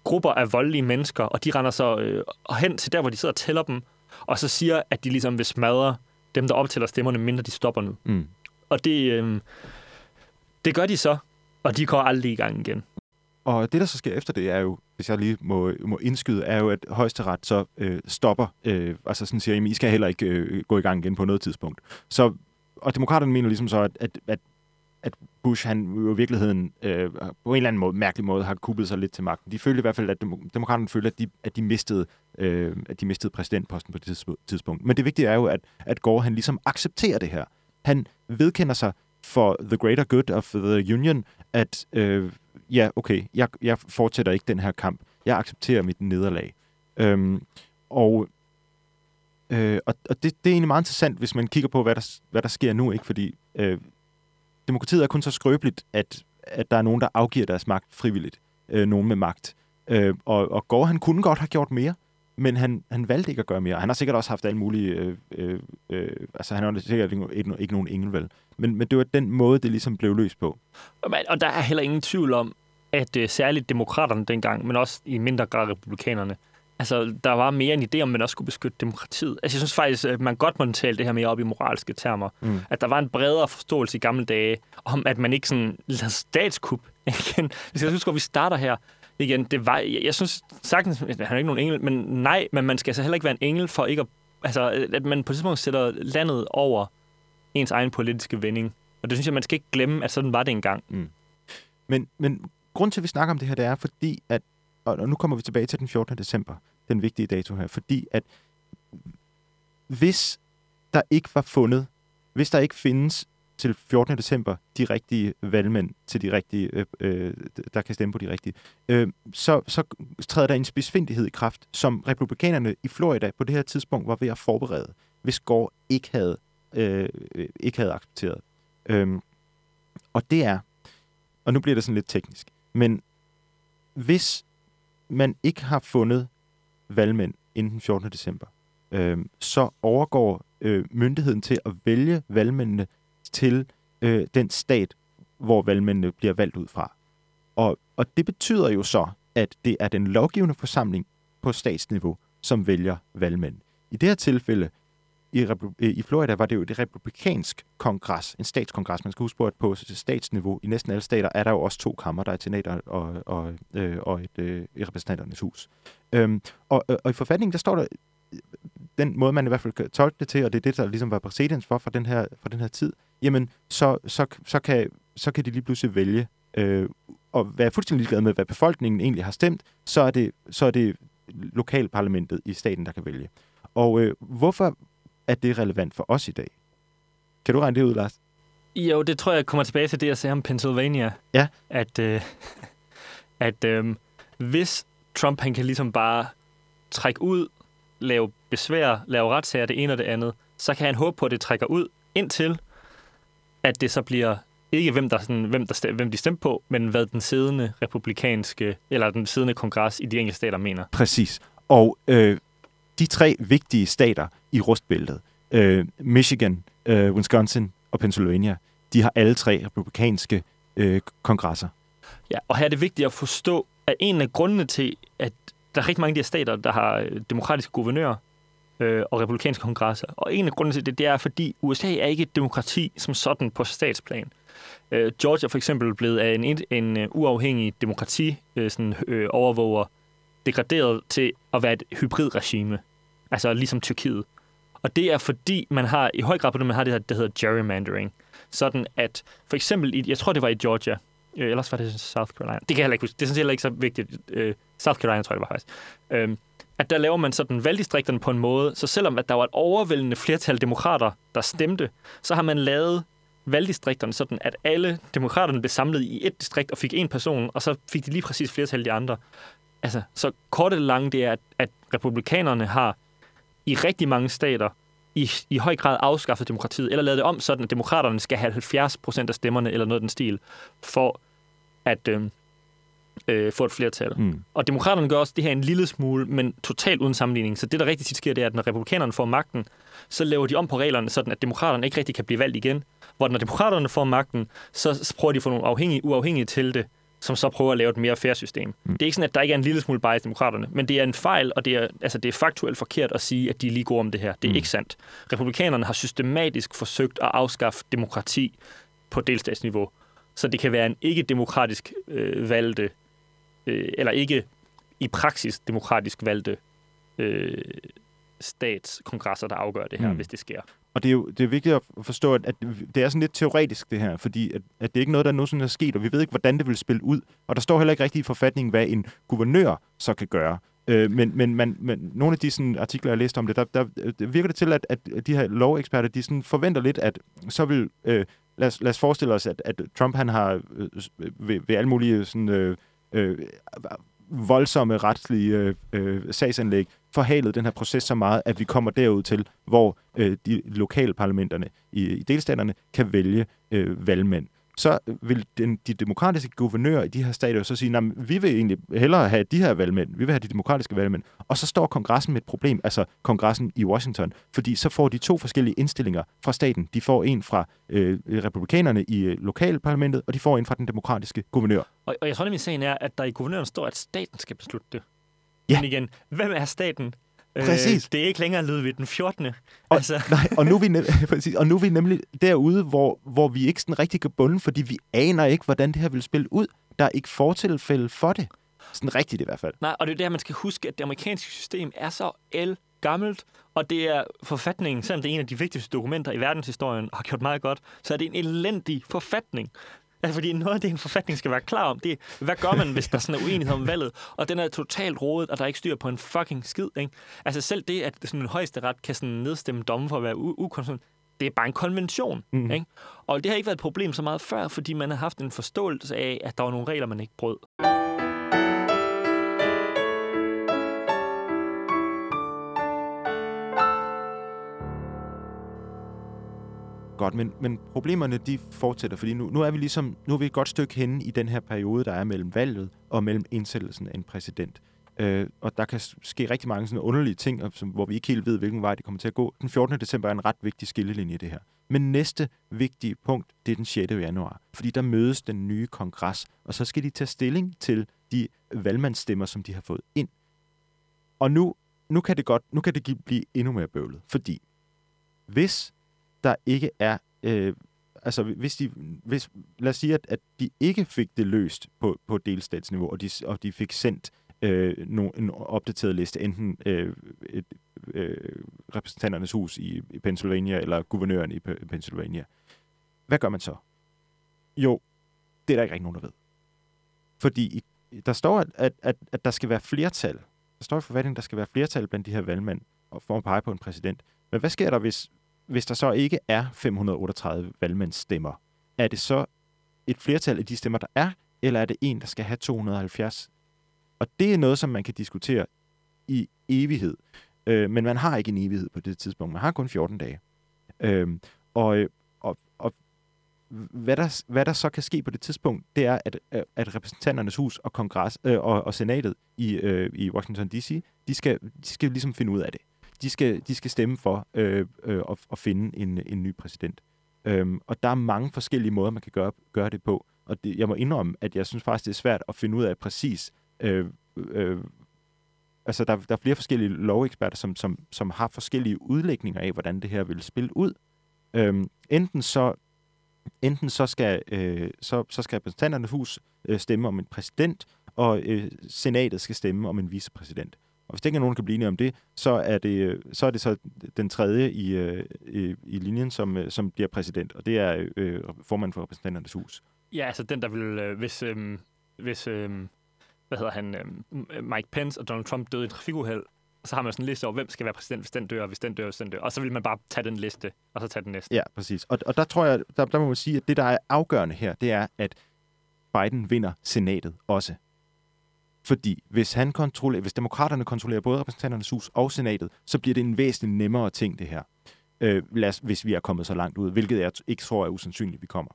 grupper af voldelige mennesker, og de render så øh, hen til der, hvor de sidder og tæller dem, og så siger, at de ligesom vil smadre dem, der optæller stemmerne, mindre de stopper nu. Mm. Og det, øh, det gør de så, og de kommer aldrig i gang igen. Og det, der så sker efter det, er jo, hvis jeg lige må, må indskyde, er jo, at højesteret så øh, stopper, øh, altså sådan siger, at I skal heller ikke øh, gå i gang igen på noget tidspunkt. Så, og demokraterne mener ligesom så, at, at, at at Bush, han jo i virkeligheden øh, på en eller anden måde, mærkelig måde, har kuppet sig lidt til magten. De følte i hvert fald, at demokraterne følte, at de, at de, mistede, øh, at de mistede præsidentposten på det tidspunkt. Men det vigtige er jo, at, at Gore, han ligesom accepterer det her. Han vedkender sig for the greater good of the union, at øh, ja, okay, jeg, jeg fortsætter ikke den her kamp. Jeg accepterer mit nederlag. Øhm, og øh, og, og det, det er egentlig meget interessant, hvis man kigger på, hvad der, hvad der sker nu, ikke? Fordi øh, demokratiet er kun så skrøbeligt, at, at der er nogen, der afgiver deres magt frivilligt. Øh, nogen med magt. Øh, og, og Gore, han kunne godt have gjort mere, men han, han valgte ikke at gøre mere. Han har sikkert også haft alle mulige... Øh, øh, øh, altså, han har sikkert ikke, ikke, ikke nogen engel, vel? Men, men det var den måde, det ligesom blev løst på. Og der er heller ingen tvivl om, at øh, særligt demokraterne dengang, men også i mindre grad republikanerne, altså, der var mere en idé om, at man også skulle beskytte demokratiet. Altså, jeg synes faktisk, at man godt må tale det her mere op i moralske termer. Mm. At der var en bredere forståelse i gamle dage, om at man ikke sådan lader statskup igen. Hvis jeg huske, hvor vi starter her, igen, det var, jeg, jeg synes sagtens, han er ikke nogen engel, men nej, men man skal altså heller ikke være en engel for ikke at, altså, at man på et tidspunkt sætter landet over ens egen politiske vending. Og det synes jeg, man skal ikke glemme, at sådan var det engang. Mm. Men, men grund til, at vi snakker om det her, det er fordi, at og nu kommer vi tilbage til den 14. december, den vigtige dato her, fordi at hvis der ikke var fundet, hvis der ikke findes til 14. december de rigtige valgmænd til de rigtige, øh, øh, der kan stemme på de rigtige, øh, så, så træder der en spidsfindighed i kraft, som republikanerne i Florida på det her tidspunkt var ved at forberede, hvis Gore ikke havde, øh, øh ikke havde accepteret. Øh, og det er, og nu bliver det sådan lidt teknisk, men hvis man ikke har fundet valgmænd inden den 14. december, øh, så overgår øh, myndigheden til at vælge valgmændene til øh, den stat, hvor valgmændene bliver valgt ud fra. Og, og det betyder jo så, at det er den lovgivende forsamling på statsniveau, som vælger valgmænd. I det her tilfælde i, øh, i Florida var det jo et republikansk kongres, en statskongres. Man skal huske på, at på statsniveau i næsten alle stater er der jo også to kammer, der er et senat og, og, øh, og et, øh, et repræsentanternes hus. Øhm, og, og i forfatningen, der står der, den måde, man i hvert fald kan tolke det til, og det er det, der ligesom var præcedens for for den her, for den her tid, jamen, så, så, så, kan, så kan de lige pludselig vælge øh, og være fuldstændig ligeglade med, hvad befolkningen egentlig har stemt, så er det, så er det lokalparlamentet i staten, der kan vælge. Og øh, hvorfor at det er relevant for os i dag. Kan du regne det ud, Lars? Jo, det tror jeg kommer tilbage til det, jeg sagde om Pennsylvania. Ja. At, øh, at øh, hvis Trump han kan ligesom bare trække ud, lave besvær, lave retssager, det ene og det andet, så kan han håbe på, at det trækker ud indtil, at det så bliver ikke hvem, der sådan, hvem, der stem, hvem de stemte på, men hvad den siddende republikanske, eller den siddende kongres i de enkelte stater mener. Præcis. Og øh, de tre vigtige stater i rustbæltet, øh, Michigan, øh, Wisconsin og Pennsylvania, de har alle tre republikanske øh, kongresser. Ja, og her er det vigtigt at forstå, at en af grundene til, at der er rigtig mange af de her stater, der har øh, demokratiske guvernører øh, og republikanske kongresser. Og en af grundene til det, det er, fordi USA er ikke et demokrati som sådan på statsplan. Øh, Georgia for eksempel blevet af en, en, en uh, uafhængig demokrati øh, sådan, øh, overvåger degraderet til at være et hybridregime. Altså ligesom Tyrkiet. Og det er fordi, man har i høj grad på det, man har det her, der hedder gerrymandering. Sådan at, for eksempel, i, jeg tror det var i Georgia, øh, ellers var det South Carolina. Det kan jeg heller ikke huske. Det er sådan heller ikke så vigtigt. Øh, South Carolina tror jeg det var faktisk. Øh, at der laver man sådan valgdistrikterne på en måde, så selvom at der var et overvældende flertal demokrater, der stemte, så har man lavet valgdistrikterne sådan, at alle demokraterne blev samlet i et distrikt og fik en person, og så fik de lige præcis flertal de andre. Altså, så kort eller langt, det er, at, at republikanerne har i rigtig mange stater i, i høj grad afskaffet demokratiet, eller lavet det om sådan, at demokraterne skal have 70 procent af stemmerne, eller noget af den stil, for at øh, øh, få et flertal. Mm. Og demokraterne gør også det her en lille smule, men totalt uden sammenligning. Så det, der rigtig tit sker, det er, at når republikanerne får magten, så laver de om på reglerne, sådan at demokraterne ikke rigtig kan blive valgt igen. Hvor når demokraterne får magten, så prøver de at få nogle afhængige, uafhængige til det, som så prøver at lave et mere fair system. Mm. Det er ikke sådan, at der ikke er en lille smule bias i demokraterne, men det er en fejl, og det er, altså, det er faktuelt forkert at sige, at de er lige gode om det her. Det er mm. ikke sandt. Republikanerne har systematisk forsøgt at afskaffe demokrati på delstatsniveau, så det kan være en ikke-demokratisk øh, valgte, øh, eller ikke i praksis demokratisk valgte øh, statskongresser, der afgør det her, mm. hvis det sker. Og det er jo det er vigtigt at forstå, at, at det er sådan lidt teoretisk, det her, fordi at, at det er ikke noget, der nogensinde er sket, og vi ved ikke, hvordan det vil spille ud. Og der står heller ikke rigtigt i forfatningen, hvad en guvernør så kan gøre. Øh, men, men, man, men nogle af de sådan, artikler, jeg læste om det, der, der, der virker det til, at, at de her loveksperter, de sådan forventer lidt, at så vil... Øh, lad, os, lad os forestille os, at, at Trump han har øh, øh ved, ved alle mulige sådan, øh, øh, voldsomme retslige øh, øh, sagsanlæg forhalet den her proces så meget, at vi kommer derud til, hvor øh, de lokale parlamenterne i, i delstaterne kan vælge øh, valgmænd så vil den, de demokratiske guvernører i de her stater så sige, vi vil egentlig hellere have de her valgmænd, vi vil have de demokratiske valgmænd. Og så står kongressen med et problem, altså kongressen i Washington, fordi så får de to forskellige indstillinger fra staten. De får en fra øh, republikanerne i øh, lokalparlamentet, og de får en fra den demokratiske guvernør. Og, og jeg tror nemlig, sagen er, at der i guvernøren står, at staten skal beslutte det. Ja. Men igen, hvem er staten? Præcis. Øh, det er ikke længere Ludvig den 14. Og, altså. nej, og nu, er vi præcis, og nu er vi nemlig derude, hvor, hvor vi ikke sådan rigtig kan bunde, fordi vi aner ikke, hvordan det her vil spille ud. Der er ikke fortilfælde for det. Sådan rigtigt i hvert fald. Nej, og det er der, man skal huske, at det amerikanske system er så el gammelt, og det er forfatningen, selvom det er en af de vigtigste dokumenter i verdenshistorien, har gjort meget godt, så er det en elendig forfatning. Ja, fordi noget af det, en forfatning skal være klar om, det er, hvad gør man, hvis der sådan er uenighed om valget, og den er totalt rodet, og der er ikke styr på en fucking skid, ikke? Altså selv det, at sådan en højesteret kan sådan nedstemme domme for at være ukonstitutionelt, det er bare en konvention, mm. ikke? Og det har ikke været et problem så meget før, fordi man har haft en forståelse af, at der var nogle regler, man ikke brød. Godt, men, men problemerne de fortsætter, fordi nu, nu er vi ligesom nu er vi et godt stykke henne i den her periode, der er mellem valget og mellem indsættelsen af en præsident. Øh, og der kan ske rigtig mange sådan underlige ting, som, hvor vi ikke helt ved, hvilken vej det kommer til at gå. Den 14. december er en ret vigtig skillelinje i det her. Men næste vigtige punkt, det er den 6. januar. Fordi der mødes den nye kongres, og så skal de tage stilling til de valgmandsstemmer, som de har fået ind. Og nu, nu kan det godt, nu kan det blive endnu mere bøvlet, fordi hvis der ikke er... Øh, altså, hvis de, hvis, lad os sige, at, at de ikke fik det løst på, på delstatsniveau, og de, og de fik sendt øh, no, en opdateret liste, enten øh, et, øh, repræsentanternes hus i, i Pennsylvania, eller guvernøren i Pennsylvania. Hvad gør man så? Jo, det er der ikke rigtig nogen, der ved. Fordi der står, at, at, at, der skal være flertal. Der står i forfatningen, der skal være flertal blandt de her valgmænd for at pege på en præsident. Men hvad sker der, hvis, hvis der så ikke er 538 valgmandsstemmer, er det så et flertal af de stemmer, der er, eller er det en, der skal have 270? Og det er noget, som man kan diskutere i evighed. Øh, men man har ikke en evighed på det tidspunkt. Man har kun 14 dage. Øhm, øh, og, og, og hvad der, hvad der så kan ske på det tidspunkt, det er, at, at repræsentanternes hus og kongres øh, og, og senatet i, øh, i Washington D.C., de skal, de skal ligesom finde ud af det de skal, de skal stemme for øh, øh, at, at finde en, en ny præsident. Øhm, og der er mange forskellige måder, man kan gøre, gøre det på. Og det, jeg må indrømme, at jeg synes faktisk, det er svært at finde ud af præcis... Øh, øh, altså, der, der er flere forskellige loveksperter, som, som, som har forskellige udlægninger af, hvordan det her vil spille ud. Øhm, enten så enten så skal, øh, så, så skal repræsentanternes hus øh, stemme om en præsident, og øh, senatet skal stemme om en vicepræsident. Og hvis det ikke er nogen, der kan blive enige om det, så er det så, er det så den tredje i, øh, i, i linjen, som, øh, som bliver præsident, og det er øh, formanden for repræsentanternes hus. Ja, altså den, der vil, øh, hvis, øh, hvis øh, hvad hedder han, øh, Mike Pence og Donald Trump døde i et trafikuheld, så har man sådan en liste over, hvem skal være præsident, hvis den dør, hvis den dør, hvis den dør. Og så vil man bare tage den liste, og så tage den næste. Ja, præcis. Og, og der tror jeg, der, der må man sige, at det, der er afgørende her, det er, at Biden vinder senatet også. Fordi hvis, han kontrollerer, hvis demokraterne kontrollerer både repræsentanternes hus og senatet, så bliver det en væsentlig nemmere ting, det her. Øh, lad os, hvis vi er kommet så langt ud, hvilket jeg ikke tror er usandsynligt, vi kommer.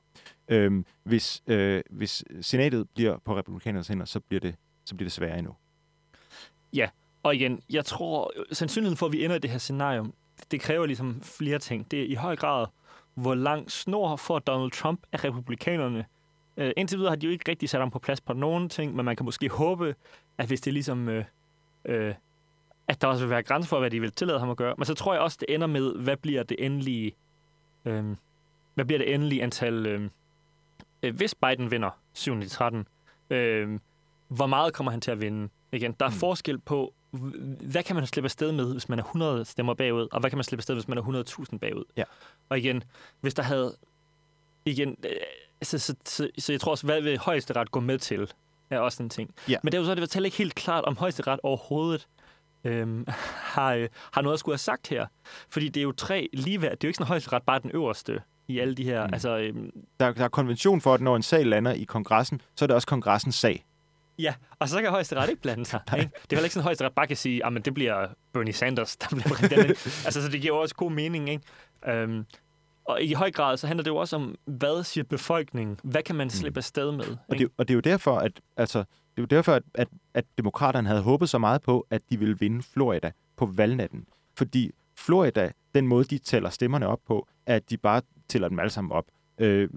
Øh, hvis, øh, hvis senatet bliver på republikanernes hænder, så bliver det, så bliver det sværere endnu. Ja, og igen, jeg tror, sandsynligheden for, at vi ender i det her scenario, det kræver ligesom flere ting. Det er i høj grad, hvor lang snor får Donald Trump af republikanerne Øh, indtil videre har de jo ikke rigtig sat ham på plads på nogen ting, men man kan måske håbe, at hvis det ligesom... Øh, øh, at der også vil være grænser for, hvad de vil tillade ham at gøre. Men så tror jeg også, det ender med, hvad bliver det endelige... Øh, hvad bliver det endelige antal... Øh, øh, hvis Biden vinder 7-13, øh, hvor meget kommer han til at vinde? Igen, der er mm. forskel på, hvad kan man slippe afsted med, hvis man er 100 stemmer bagud, og hvad kan man slippe afsted, hvis man er 100.000 bagud? Ja. Og igen, hvis der havde... Igen, øh, så, så, så, så jeg tror også, hvad vil højesteret gå med til, er også en ting. Ja. Men det er det er ikke helt klart, om højesteret overhovedet øhm, har, øh, har noget at skulle have sagt her. Fordi det er jo tre ligeværd. Det er jo ikke sådan, højesteret bare den øverste i alle de her... Mm. Altså, øhm, der, der er konvention for, at når en sag lander i kongressen, så er det også kongressens sag. Ja, og så kan højesteret ikke blande sig. Ikke? Det er heller ikke sådan, at højesteret bare kan sige, at det bliver Bernie Sanders, der bliver præsident. altså, så det giver også god mening. Ikke? Øhm, og i høj grad, så handler det jo også om, hvad siger befolkningen? Hvad kan man slippe afsted med? Ikke? Og, det, og det er jo derfor, at, altså, det er jo derfor, at, at, at demokraterne havde håbet så meget på, at de ville vinde Florida på valgnatten. Fordi Florida, den måde, de tæller stemmerne op på, er, at de bare tæller dem alle sammen op. Øh,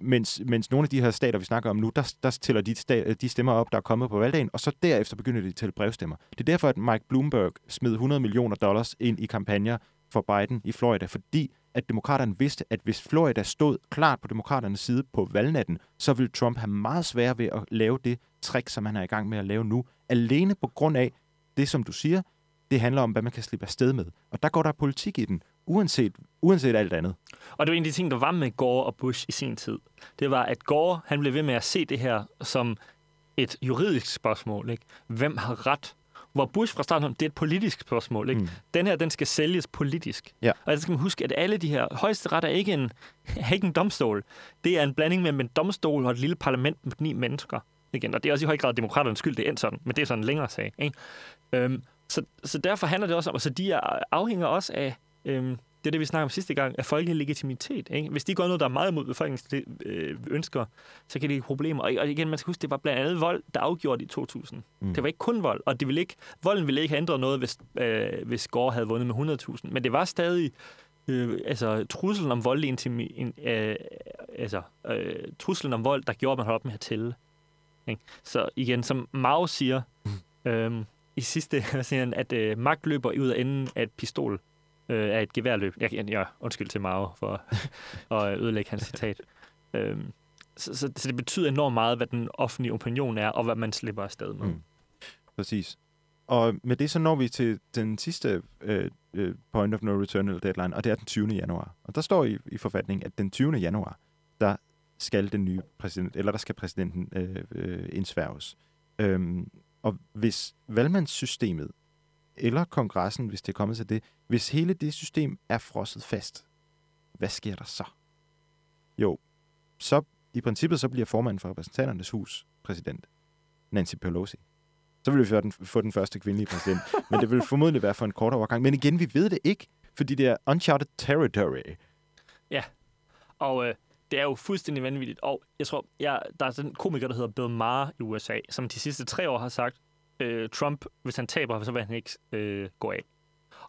mens, mens nogle af de her stater, vi snakker om nu, der, der tæller de, stat, de stemmer op, der er kommet på valgdagen, og så derefter begynder de at tælle brevstemmer. Det er derfor, at Mike Bloomberg smed 100 millioner dollars ind i kampagner for Biden i Florida, fordi at demokraterne vidste, at hvis Florida stod klart på demokraternes side på valgnatten, så ville Trump have meget svært ved at lave det trick, som han er i gang med at lave nu. Alene på grund af det, som du siger, det handler om, hvad man kan slippe afsted med. Og der går der politik i den, uanset, uanset alt andet. Og det var en af de ting, der var med Gore og Bush i sin tid. Det var, at Gore han blev ved med at se det her som et juridisk spørgsmål. Ikke? Hvem har ret? Hvor Bush fra starten, det er et politisk spørgsmål. Ikke? Mm. Den her, den skal sælges politisk. Ja. Og der skal man huske, at alle de her højeste ret er ikke en, er ikke en domstol. Det er en blanding mellem en domstol og et lille parlament med ni mennesker. Igen. Og det er også i høj grad demokraternes skyld, det er sådan. Men det er sådan en længere sag. Ikke? Øhm, så, så derfor handler det også om, altså de er, afhænger også af, øhm, er det, vi snakker om sidste gang, af folkelig legitimitet. Ikke? Hvis de gør noget, der er meget imod befolkningens øh, ønsker, så kan det give problemer. Og, og igen, man skal huske, det var blandt andet vold, der afgjorde i 2000. Mm. Det var ikke kun vold, og det ville ikke, volden ville ikke have ændret noget, hvis, øh, hvis Gore havde vundet med 100.000. Men det var stadig øh, altså, truslen om vold, intimi, øh, altså, øh, truslen om vold, der gjorde, at man holdt op med at tælle. Ikke? Så igen, som Mao siger, øh, i sidste, at øh, magt løber ud af enden af et pistol øh, af et geværløb. Jeg, jeg, jeg undskyld til Mao for at ødelægge hans citat. Øhm, så, så, så det betyder enormt meget, hvad den offentlige opinion er, og hvad man slipper afsted med. Mm. Præcis. Og med det så når vi til den sidste øh, øh point of no return eller deadline, og det er den 20. januar. Og der står i, i forfatningen, at den 20. januar, der skal den nye præsident, eller der skal præsidenten øh, øh, indsværges. Øhm, og hvis valgmandssystemet eller kongressen, hvis det er kommet til det, hvis hele det system er frosset fast, hvad sker der så? Jo, så i princippet så bliver formanden for repræsentanternes hus præsident, Nancy Pelosi. Så vil vi få den, få den første kvindelige præsident. men det vil formodentlig være for en kort overgang. Men igen, vi ved det ikke, fordi det er uncharted territory. Ja, og øh, det er jo fuldstændig vanvittigt. Og jeg tror, ja, der er sådan en komiker, der hedder Bill Maher i USA, som de sidste tre år har sagt, øh, Trump, hvis han taber, så vil han ikke øh, gå af.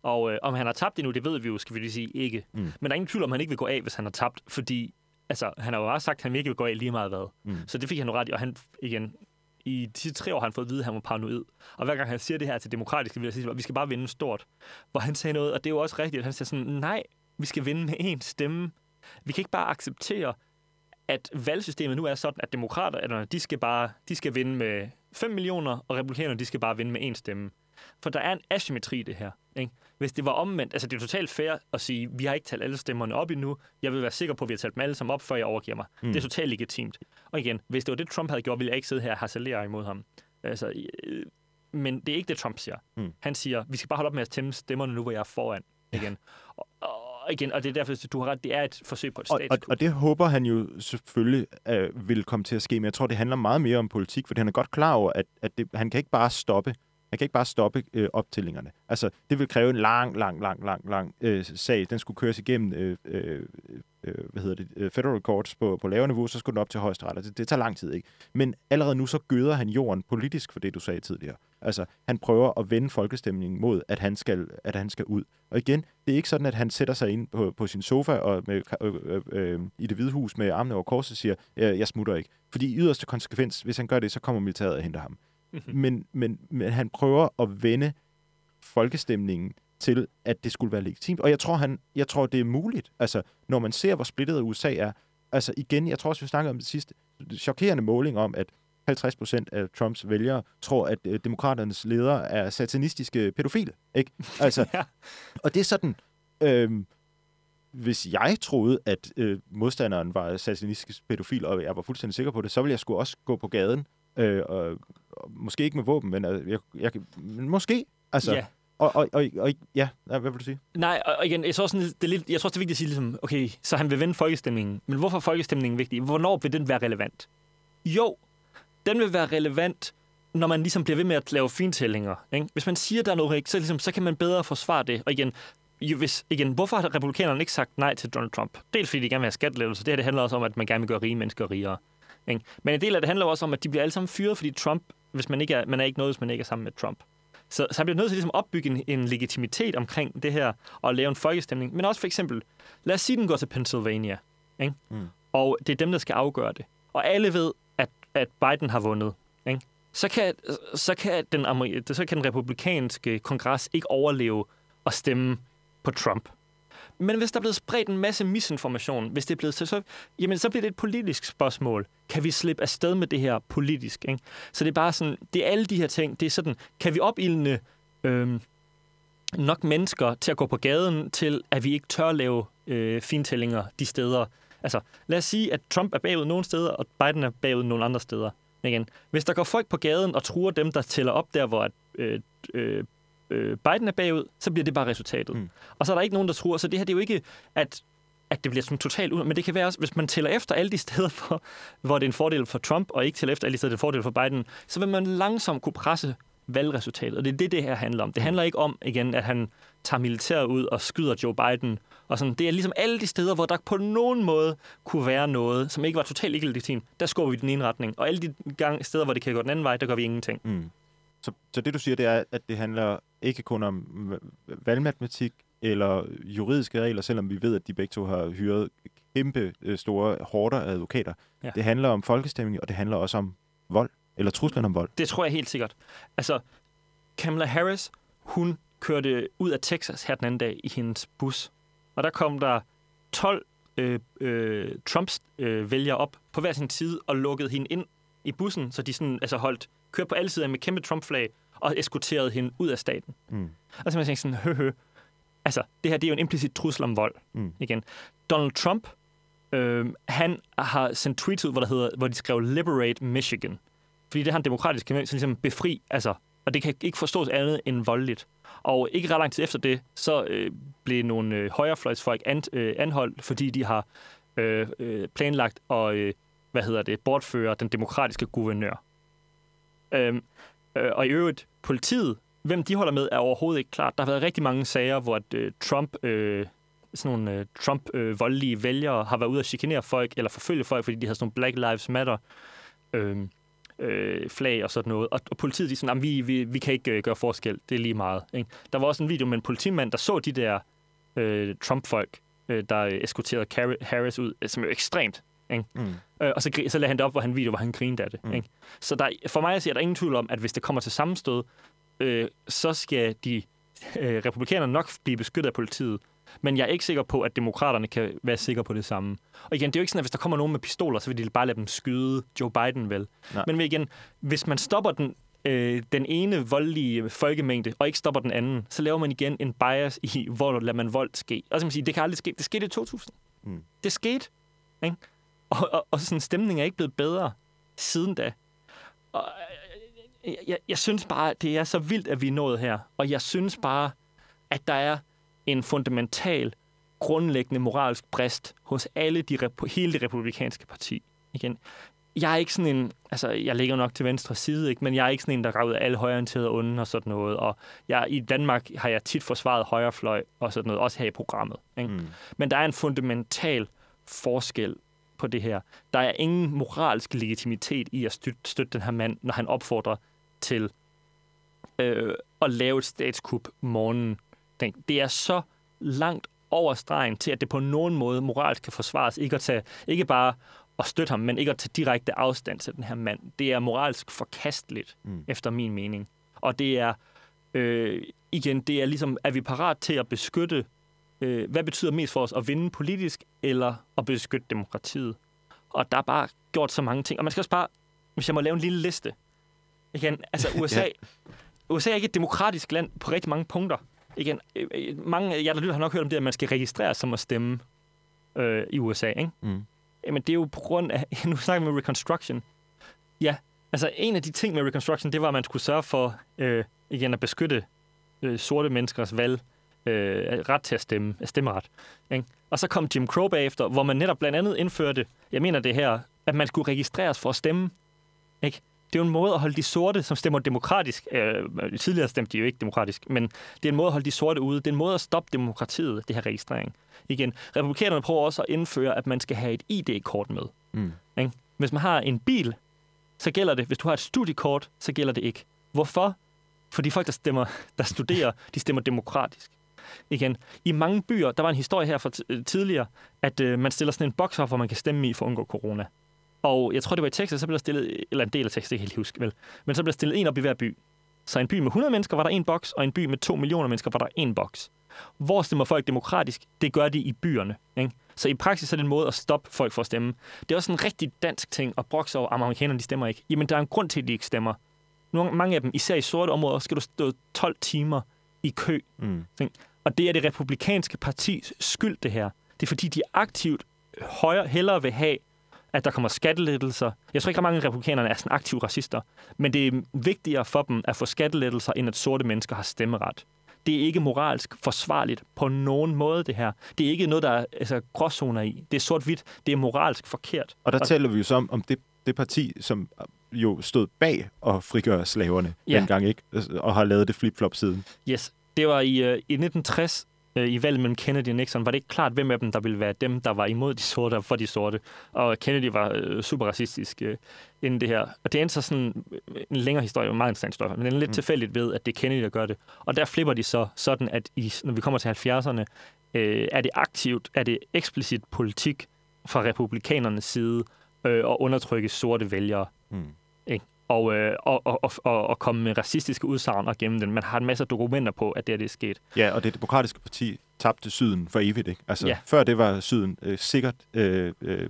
Og øh, om han har tabt endnu, det ved vi jo, skal vi lige sige, ikke. Mm. Men der er ingen tvivl om, han ikke vil gå af, hvis han har tabt, fordi altså, han har jo bare sagt, at han ikke vil gå af lige meget hvad. Mm. Så det fik han jo ret i, og han, igen, i de sidste tre år har han fået at vide, at han var paranoid. Og hver gang han siger det her til demokratiske, vil jeg sige, at vi skal bare vinde stort. Hvor han sagde noget, og det er jo også rigtigt, han siger sådan, nej, vi skal vinde med én stemme. Vi kan ikke bare acceptere, at valgsystemet nu er sådan, at demokrater, de skal bare de skal vinde med 5 millioner, og republikanerne de skal bare vinde med én stemme. For der er en asymmetri i det her. Ikke? Hvis det var omvendt, altså det er totalt fair at sige, vi har ikke talt alle stemmerne op endnu, jeg vil være sikker på, at vi har talt dem alle sammen op, før jeg overgiver mig. Mm. Det er totalt legitimt. Og igen, hvis det var det, Trump havde gjort, ville jeg ikke sidde her og harcelere imod ham. Altså, øh, men det er ikke det, Trump siger. Mm. Han siger, vi skal bare holde op med at tæmme stemmerne nu, hvor jeg er foran igen. Og, og igen, og det er derfor, at du har ret, det er et forsøg på et og, og, og det håber han jo selvfølgelig øh, vil komme til at ske, men jeg tror, det handler meget mere om politik, for han er godt klar over, at, at det, han kan ikke bare stoppe han kan ikke bare stoppe øh, optællingerne. Altså, det vil kræve en lang, lang, lang, lang, lang øh, sag. Den skulle køres igennem øh, øh, øh, hvad hedder det, øh, federal courts på, på lavere niveau, så skulle den op til højesteret. Altså, det, det tager lang tid, ikke? Men allerede nu så gøder han jorden politisk for det, du sagde tidligere. Altså, han prøver at vende folkestemningen mod, at han skal, at han skal ud. Og igen, det er ikke sådan, at han sætter sig ind på, på sin sofa og med, øh, øh, øh, i det hvide hus med armene over korset og siger, jeg smutter ikke. Fordi i yderste konsekvens, hvis han gør det, så kommer militæret og henter ham. Mm-hmm. Men, men, men han prøver at vende folkestemningen til, at det skulle være legitimt. Og jeg tror, han, jeg tror, det er muligt. Altså, når man ser, hvor splittet USA er. Altså igen, jeg tror også, vi snakkede om det sidste, chokerende måling om, at 50 procent af Trumps vælgere tror, at øh, demokraternes ledere er satanistiske pædofile. Ikke? Altså, ja. Og det er sådan, øh, hvis jeg troede, at øh, modstanderen var satanistisk pædofil, og jeg var fuldstændig sikker på det, så ville jeg skulle også gå på gaden. Øh, og, og, måske ikke med våben, men øh, jeg, jeg, måske. Altså, ja. Og, og, og, og ja, hvad vil du sige? Nej, og igen, jeg tror, sådan, det er lidt, jeg tror, det er vigtigt at sige, ligesom, okay, så han vil vende folkestemningen. Men hvorfor er folkestemningen vigtig? Hvornår vil den være relevant? Jo, den vil være relevant, når man ligesom bliver ved med at lave fintællinger. Ikke? Hvis man siger, der er noget rigtigt, så, ligesom, så kan man bedre forsvare det. Og igen, jo, hvis, igen, hvorfor har republikanerne ikke sagt nej til Donald Trump? Dels fordi de gerne vil have skattelettelser. Det her det handler også om, at man gerne vil gøre rige mennesker rigere. Ikke? Men en del af det handler også om, at de bliver alle sammen fyret, fordi Trump, hvis man ikke er, man er ikke noget, hvis man ikke er sammen med Trump. Så, så han bliver nødt til ligesom at opbygge en, en legitimitet omkring det her, og lave en folkestemning. Men også for eksempel, lad os sige, den går til Pennsylvania, ikke? Mm. og det er dem, der skal afgøre det. Og alle ved, at, at Biden har vundet. Ikke? Så, kan, så, kan den, så kan den republikanske kongres ikke overleve og stemme på Trump. Men hvis der er blevet spredt en masse misinformation, hvis det er blevet så, så, jamen, så bliver det et politisk spørgsmål. Kan vi slippe afsted med det her politisk? Ikke? Så det er bare sådan, det er alle de her ting. Det er sådan, kan vi opildne øh, nok mennesker til at gå på gaden, til at vi ikke tør lave øh, fintællinger de steder. Altså, lad os sige, at Trump er bagud nogle steder, og Biden er bagud nogle andre steder. Igen. Hvis der går folk på gaden og truer dem, der tæller op der, hvor at, øh, øh, øh, Biden er bagud, så bliver det bare resultatet. Mm. Og så er der ikke nogen, der tror, så det her det er jo ikke, at at det bliver sådan totalt ud. Men det kan være også, hvis man tæller efter alle de steder, for, hvor det er en fordel for Trump, og ikke tæller efter alle de steder, det er en fordel for Biden, så vil man langsomt kunne presse valgresultatet. Og det er det, det her handler om. Det handler ikke om, igen, at han tager militær ud og skyder Joe Biden. Og sådan. Det er ligesom alle de steder, hvor der på nogen måde kunne være noget, som ikke var totalt ikke legitimt. Der skubber vi den ene retning. Og alle de gang, steder, hvor det kan gå den anden vej, der gør vi ingenting. Mm. Så, så det, du siger, det er, at det handler ikke kun om valgmatematik eller juridiske regler, selvom vi ved, at de begge to har hyret kæmpe øh, store hårder af advokater. Ja. Det handler om folkestemning, og det handler også om vold, eller truslen om vold. Det tror jeg helt sikkert. Altså, Kamala Harris, hun kørte ud af Texas her den anden dag i hendes bus, og der kom der 12 øh, øh, Trumps øh, vælgere op på hver sin side og lukkede hende ind i bussen, så de sådan, altså holdt kørte på alle sider med kæmpe Trump-flag og eskorterede hende ud af staten. Mm. Og så man tænkte sådan, hø, hø. Altså, det her det er jo en implicit trussel om vold. Mm. Igen. Donald Trump, øh, han har sendt tweets ud, hvor, der hedder, hvor de skrev Liberate Michigan. Fordi det har en demokratisk så ligesom befri, altså, og det kan ikke forstås andet end voldeligt. Og ikke ret lang tid efter det, så øh, blev nogle øh, højrefløjsfolk an, øh, anholdt, fordi de har øh, øh, planlagt at øh, hvad hedder det, bortføre den demokratiske guvernør. Øhm, øh, og i øvrigt, politiet, hvem de holder med, er overhovedet ikke klart. Der har været rigtig mange sager, hvor at, øh, Trump, øh, sådan nogle øh, Trump-voldelige øh, vælgere har været ude at chikanere folk, eller forfølge folk, fordi de har sådan nogle Black Lives Matter øh, øh, flag og sådan noget. Og, og politiet, de er sådan, vi, vi, vi kan ikke øh, gøre forskel, det er lige meget. Ikke? Der var også en video med en politimand, der så de der øh, Trump-folk, øh, der øh, eskorterede Harris ud, som er jo ekstremt ikke? Mm. Øh, og så, så lagde han det op, hvor han video, hvor han grinede af det. Mm. Ikke? Så der, for mig er der ingen tvivl om, at hvis det kommer til sammenstød, øh, så skal de øh, republikanerne nok blive beskyttet af politiet. Men jeg er ikke sikker på, at demokraterne kan være sikre på det samme. Og igen, det er jo ikke sådan, at hvis der kommer nogen med pistoler, så vil de bare lade dem skyde Joe Biden vel. Nej. Men igen, hvis man stopper den, øh, den ene voldelige folkemængde, og ikke stopper den anden, så laver man igen en bias i, hvor lader man vold ske. Og så man sige, det kan aldrig ske. Det skete i 2000. Mm. Det skete. Ikke? Og, og, og sådan stemningen er ikke blevet bedre siden da. Og, jeg, jeg, jeg synes bare, det er så vildt, at vi er nået her. Og jeg synes bare, at der er en fundamental, grundlæggende moralsk brist hos alle de, hele det republikanske parti. Igen, jeg er ikke sådan en, altså jeg ligger nok til venstre side, ikke? men jeg er ikke sådan en, der af alle højorienterede onde og sådan noget. Og jeg, i Danmark har jeg tit forsvaret højrefløj og sådan noget, også her i programmet. Ikke? Mm. Men der er en fundamental forskel på det her. Der er ingen moralsk legitimitet i at støtte, støtte den her mand, når han opfordrer til øh, at lave et statskup morgenen. Det er så langt over stregen til, at det på nogen måde moralsk kan forsvares. Ikke, at tage, ikke bare at støtte ham, men ikke at tage direkte afstand til den her mand. Det er moralsk forkasteligt, mm. efter min mening. Og det er, øh, igen, det er ligesom, er vi parat til at beskytte, øh, hvad betyder mest for os, at vinde politisk, eller at beskytte demokratiet? Og der er bare gjort så mange ting. Og man skal også bare, hvis jeg må lave en lille liste. Igen, altså USA, ja. USA er ikke et demokratisk land på rigtig mange punkter. Igen, øh, øh, mange af jer, der lytter, har nok hørt om det, at man skal registreres som at stemme øh, i USA, ikke? Mm. Jamen, det er jo på grund af... Nu snakker vi med Reconstruction. Ja, altså en af de ting med Reconstruction, det var, at man skulle sørge for, øh, igen, at beskytte øh, sorte menneskers valg, øh, ret til at stemme, stemmeret. Ikke? Og så kom Jim Crow bagefter, hvor man netop blandt andet indførte, jeg mener det her, at man skulle registreres for at stemme. Ikke? Det er jo en måde at holde de sorte, som stemmer demokratisk, øh, tidligere stemte de jo ikke demokratisk, men det er en måde at holde de sorte ude. Det er en måde at stoppe demokratiet, det her registrering. Igen, republikanerne prøver også at indføre, at man skal have et ID-kort med. Mm. Ikke? Hvis man har en bil, så gælder det. Hvis du har et studiekort, så gælder det ikke. Hvorfor? Fordi folk, der, stemmer, der studerer, de stemmer demokratisk. Igen, i mange byer, der var en historie her fra tidligere, at øh, man stiller sådan en boks op, hvor man kan stemme i for at undgå corona. Og jeg tror, det var i Texas, så blev der stillet, eller en del af Texas, det kan jeg helt huske, vel. Men så blev der stillet en op i hver by. Så en by med 100 mennesker var der en boks, og en by med 2 millioner mennesker var der en boks. Hvor stemmer folk demokratisk? Det gør de i byerne. Ikke? Så i praksis er det en måde at stoppe folk for at stemme. Det er også en rigtig dansk ting at brokse over, at amerikanerne de stemmer ikke. Jamen, der er en grund til, at de ikke stemmer. Nogle, mange af dem, især i sorte områder, skal du stå 12 timer i kø. Mm. Og det er det republikanske partis skyld, det her. Det er fordi, de aktivt højere, hellere vil have, at der kommer skattelettelser. Jeg tror ikke, at mange republikanerne er sådan aktive racister, men det er vigtigere for dem at få skattelettelser, end at sorte mennesker har stemmeret. Det er ikke moralsk forsvarligt på nogen måde, det her. Det er ikke noget, der er altså, gråzoner i. Det er sort-hvidt. Det er moralsk forkert. Og der og... taler vi jo så om, om det, det parti, som jo stod bag at frigøre slaverne ja. dengang, ikke? Og har lavet det flip-flop siden. Yes. Det var i, uh, i 1960, uh, øh, i valget mellem Kennedy og Nixon, var det ikke klart, hvem af dem, der ville være dem, der var imod de sorte og for de sorte. Og Kennedy var uh, super racistisk uh, inden det her. Og det endte så sådan en længere historie, en meget interessant historie, men den er lidt mm. tilfældigt ved, at det er Kennedy, der gør det. Og der flipper de så sådan, at i, når vi kommer til 70'erne, uh, er det aktivt, er det eksplicit politik fra republikanernes side uh, at undertrykke sorte vælgere. Mm og, øh, og, og, og, og komme med racistiske udsagn og gemme den. Man har en masse dokumenter på, at det er det er sket. Ja, og det demokratiske parti tabte syden for evigt. Ikke? Altså, ja. Før det var syden øh, sikkert øh, øh,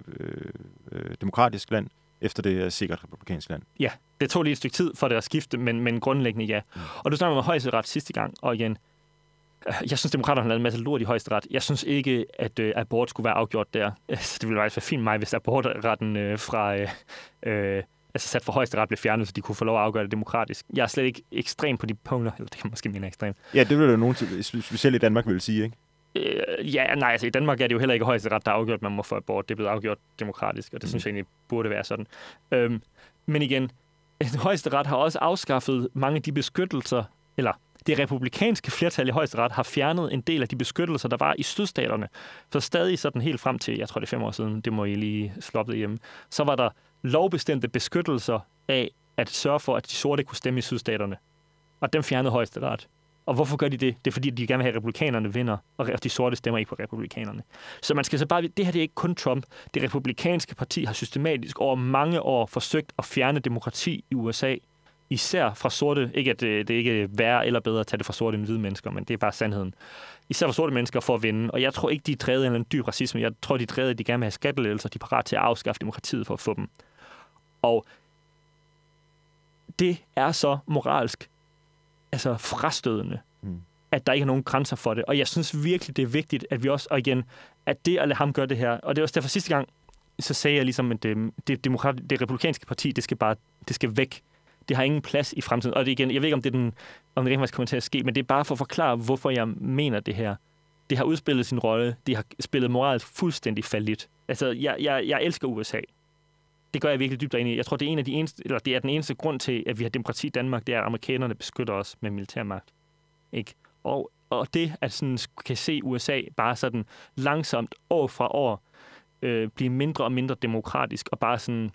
øh, demokratisk land, efter det er sikkert republikansk land. Ja, det tog lige et stykke tid for det at skifte, men, men grundlæggende ja. Mm. Og du snakker om højesteret sidste gang, og igen, jeg synes, demokraterne har lavet en masse lort i højesteret. Jeg synes ikke, at øh, abort skulle være afgjort der. det ville være fint mig, hvis abortretten øh, fra... Øh, øh, altså sat for højeste ret blev fjernet, så de kunne få lov at afgøre det demokratisk. Jeg er slet ikke ekstrem på de punkter, eller det kan måske mene ekstrem. Ja, det vil jo nogen, specielt i Danmark, vil sige, ikke? Øh, ja, nej, altså i Danmark er det jo heller ikke højeste ret, der er afgjort, at man må få abort. Det er blevet afgjort demokratisk, og det mm. synes jeg egentlig burde være sådan. Øhm, men igen, højeste ret har også afskaffet mange af de beskyttelser, eller det republikanske flertal i højesteret har fjernet en del af de beskyttelser, der var i sydstaterne. Så stadig sådan helt frem til, jeg tror det er fem år siden, det må I lige slå op hjemme, så var der lovbestemte beskyttelser af at sørge for, at de sorte kunne stemme i sydstaterne. Og dem fjernede højesteret. Og hvorfor gør de det? Det er fordi, de gerne vil have, at republikanerne vinder, og de sorte stemmer ikke på republikanerne. Så man skal så bare det her det er ikke kun Trump. Det republikanske parti har systematisk over mange år forsøgt at fjerne demokrati i USA, især fra sorte. Ikke at det, det er ikke værre eller bedre at tage det fra sorte end hvide mennesker, men det er bare sandheden. Især fra sorte mennesker for at vinde. Og jeg tror ikke, de er drevet af en dyb racisme. Jeg tror, de er drevet, at de gerne vil have skattelettelser. De er parat til at afskaffe demokratiet for at få dem. Og det er så moralsk altså frastødende, mm. at der ikke er nogen grænser for det. Og jeg synes virkelig, det er vigtigt, at vi også, og igen, at det at lade ham gøre det her, og det var også derfor sidste gang, så sagde jeg ligesom, at det, det, demokrat, det republikanske parti, det skal bare det skal væk. Det har ingen plads i fremtiden. Og det igen, jeg ved ikke, om det, er den, om det rent kommer til at ske, men det er bare for at forklare, hvorfor jeg mener det her. Det har udspillet sin rolle. Det har spillet moralsk fuldstændig fallit. Altså, jeg, jeg, jeg elsker USA det gør jeg virkelig dybt ind i. Jeg tror, det er, en af de eneste, eller det er den eneste grund til, at vi har demokrati i Danmark, det er, at amerikanerne beskytter os med militærmagt. Ikke? Og, og det, at sådan kan se USA bare sådan langsomt år fra år øh, blive mindre og mindre demokratisk, og bare sådan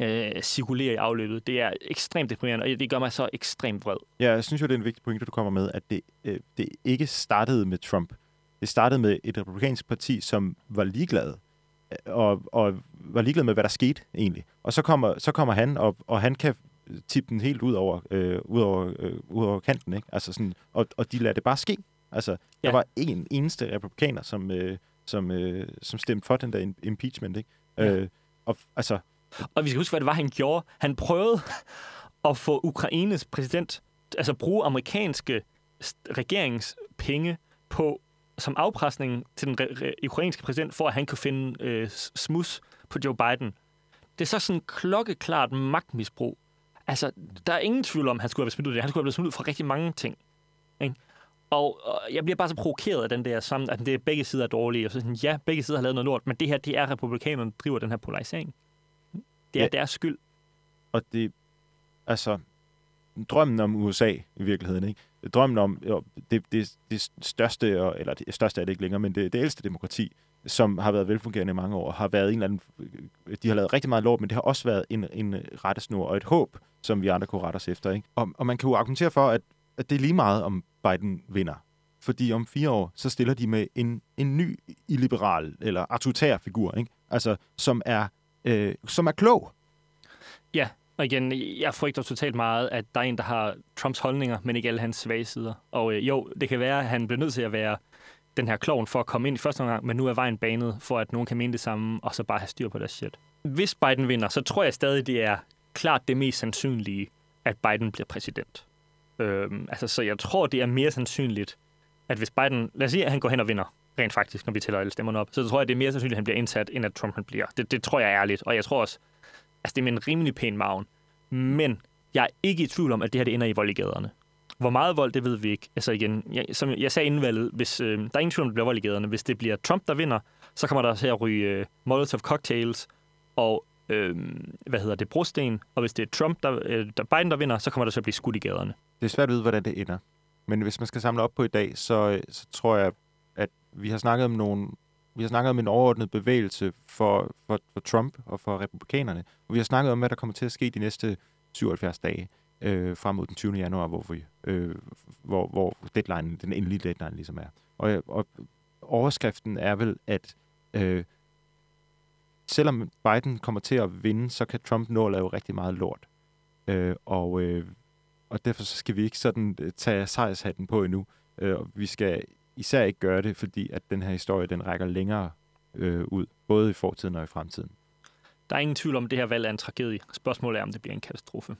øh, cirkulere i afløbet. Det er ekstremt deprimerende, og det gør mig så ekstremt vred. Ja, jeg synes jo, det er en vigtig pointe, du kommer med, at det, øh, det ikke startede med Trump. Det startede med et republikansk parti, som var ligeglad og, og var ligeglade med, hvad der skete egentlig. Og så kommer, så kommer han, og, og han kan tippe den helt ud over, øh, ud over, øh, ud over kanten, ikke? Altså sådan, og, og de lader det bare ske. Altså, ja. der var en eneste republikaner, som, øh, som, øh, som stemte for den der impeachment, ikke? Ja. Øh, og, altså, og vi skal huske, hvad det var, han gjorde. Han prøvede at få Ukraines præsident, altså bruge amerikanske regeringspenge på som afpresning til den ukrainske præsident, for at han kunne finde øh, smus på Joe Biden. Det er så sådan klokkeklart magtmisbrug. Altså, der er ingen tvivl om, at han skulle have været smidt ud. Han skulle have været smidt ud fra rigtig mange ting. Ikke? Og, og jeg bliver bare så provokeret af den der sammen, at det er begge sider er dårlige. Og så sådan, ja, begge sider har lavet noget lort, men det her, det er republikanerne, der driver den her polarisering. Det er ja. deres skyld. Og det, altså, drømmen om USA i virkeligheden, ikke? Drømmen om jo, det, det, det største, eller det største er det ikke længere, men det, det ældste demokrati, som har været velfungerende i mange år, har været en eller anden, de har lavet rigtig meget lort, men det har også været en, en rettesnor og et håb, som vi andre kunne rette os efter. Ikke? Og, og man kan jo argumentere for, at, at det er lige meget, om Biden vinder. Fordi om fire år, så stiller de med en, en ny illiberal eller autoritær figur, ikke? Altså, som er, øh, som er klog. Ja, og igen, jeg frygter totalt meget, at der er en, der har Trumps holdninger, men ikke alle hans svage sider. Og øh, jo, det kan være, at han bliver nødt til at være den her klovn for at komme ind i første omgang, men nu er vejen banet for, at nogen kan mene det samme, og så bare have styr på deres shit. Hvis Biden vinder, så tror jeg stadig, det er klart det mest sandsynlige, at Biden bliver præsident. Øhm, altså, så jeg tror, det er mere sandsynligt, at hvis Biden... Lad os sige, at han går hen og vinder, rent faktisk, når vi tæller alle stemmerne op, så tror jeg, det er mere sandsynligt, at han bliver indsat, end at Trump han bliver. Det, det tror jeg er ærligt, og jeg tror også, altså det er med en rimelig pæn maven. Men jeg er ikke i tvivl om, at det her det ender i vold i gaderne. Hvor meget vold, det ved vi ikke. Altså igen, jeg, som jeg sagde inden valget, hvis, øh, der er ingen tvivl om, det bliver vold i gaderne. Hvis det bliver Trump, der vinder, så kommer der til at ryge øh, Molotov cocktails og øh, hvad hedder det, brosten. Og hvis det er Trump, der, øh, der Biden, der vinder, så kommer der til at blive skudt i gaderne. Det er svært at vide, hvordan det ender. Men hvis man skal samle op på i dag, så, øh, så tror jeg, at vi har snakket om nogle vi har snakket om en overordnet bevægelse for, for, for Trump og for republikanerne. Og vi har snakket om, hvad der kommer til at ske de næste 77 dage øh, frem mod den 20. januar, hvor, vi, øh, hvor, hvor deadline, den endelige deadline ligesom er. Og, og overskriften er vel, at øh, selvom Biden kommer til at vinde, så kan Trump nå at lave rigtig meget lort. Øh, og, øh, og derfor så skal vi ikke sådan øh, tage sejrshatten på endnu. Øh, vi skal især ikke gøre det, fordi at den her historie, den rækker længere øh, ud, både i fortiden og i fremtiden. Der er ingen tvivl om, at det her valg er en tragedie. Spørgsmålet er, om det bliver en katastrofe.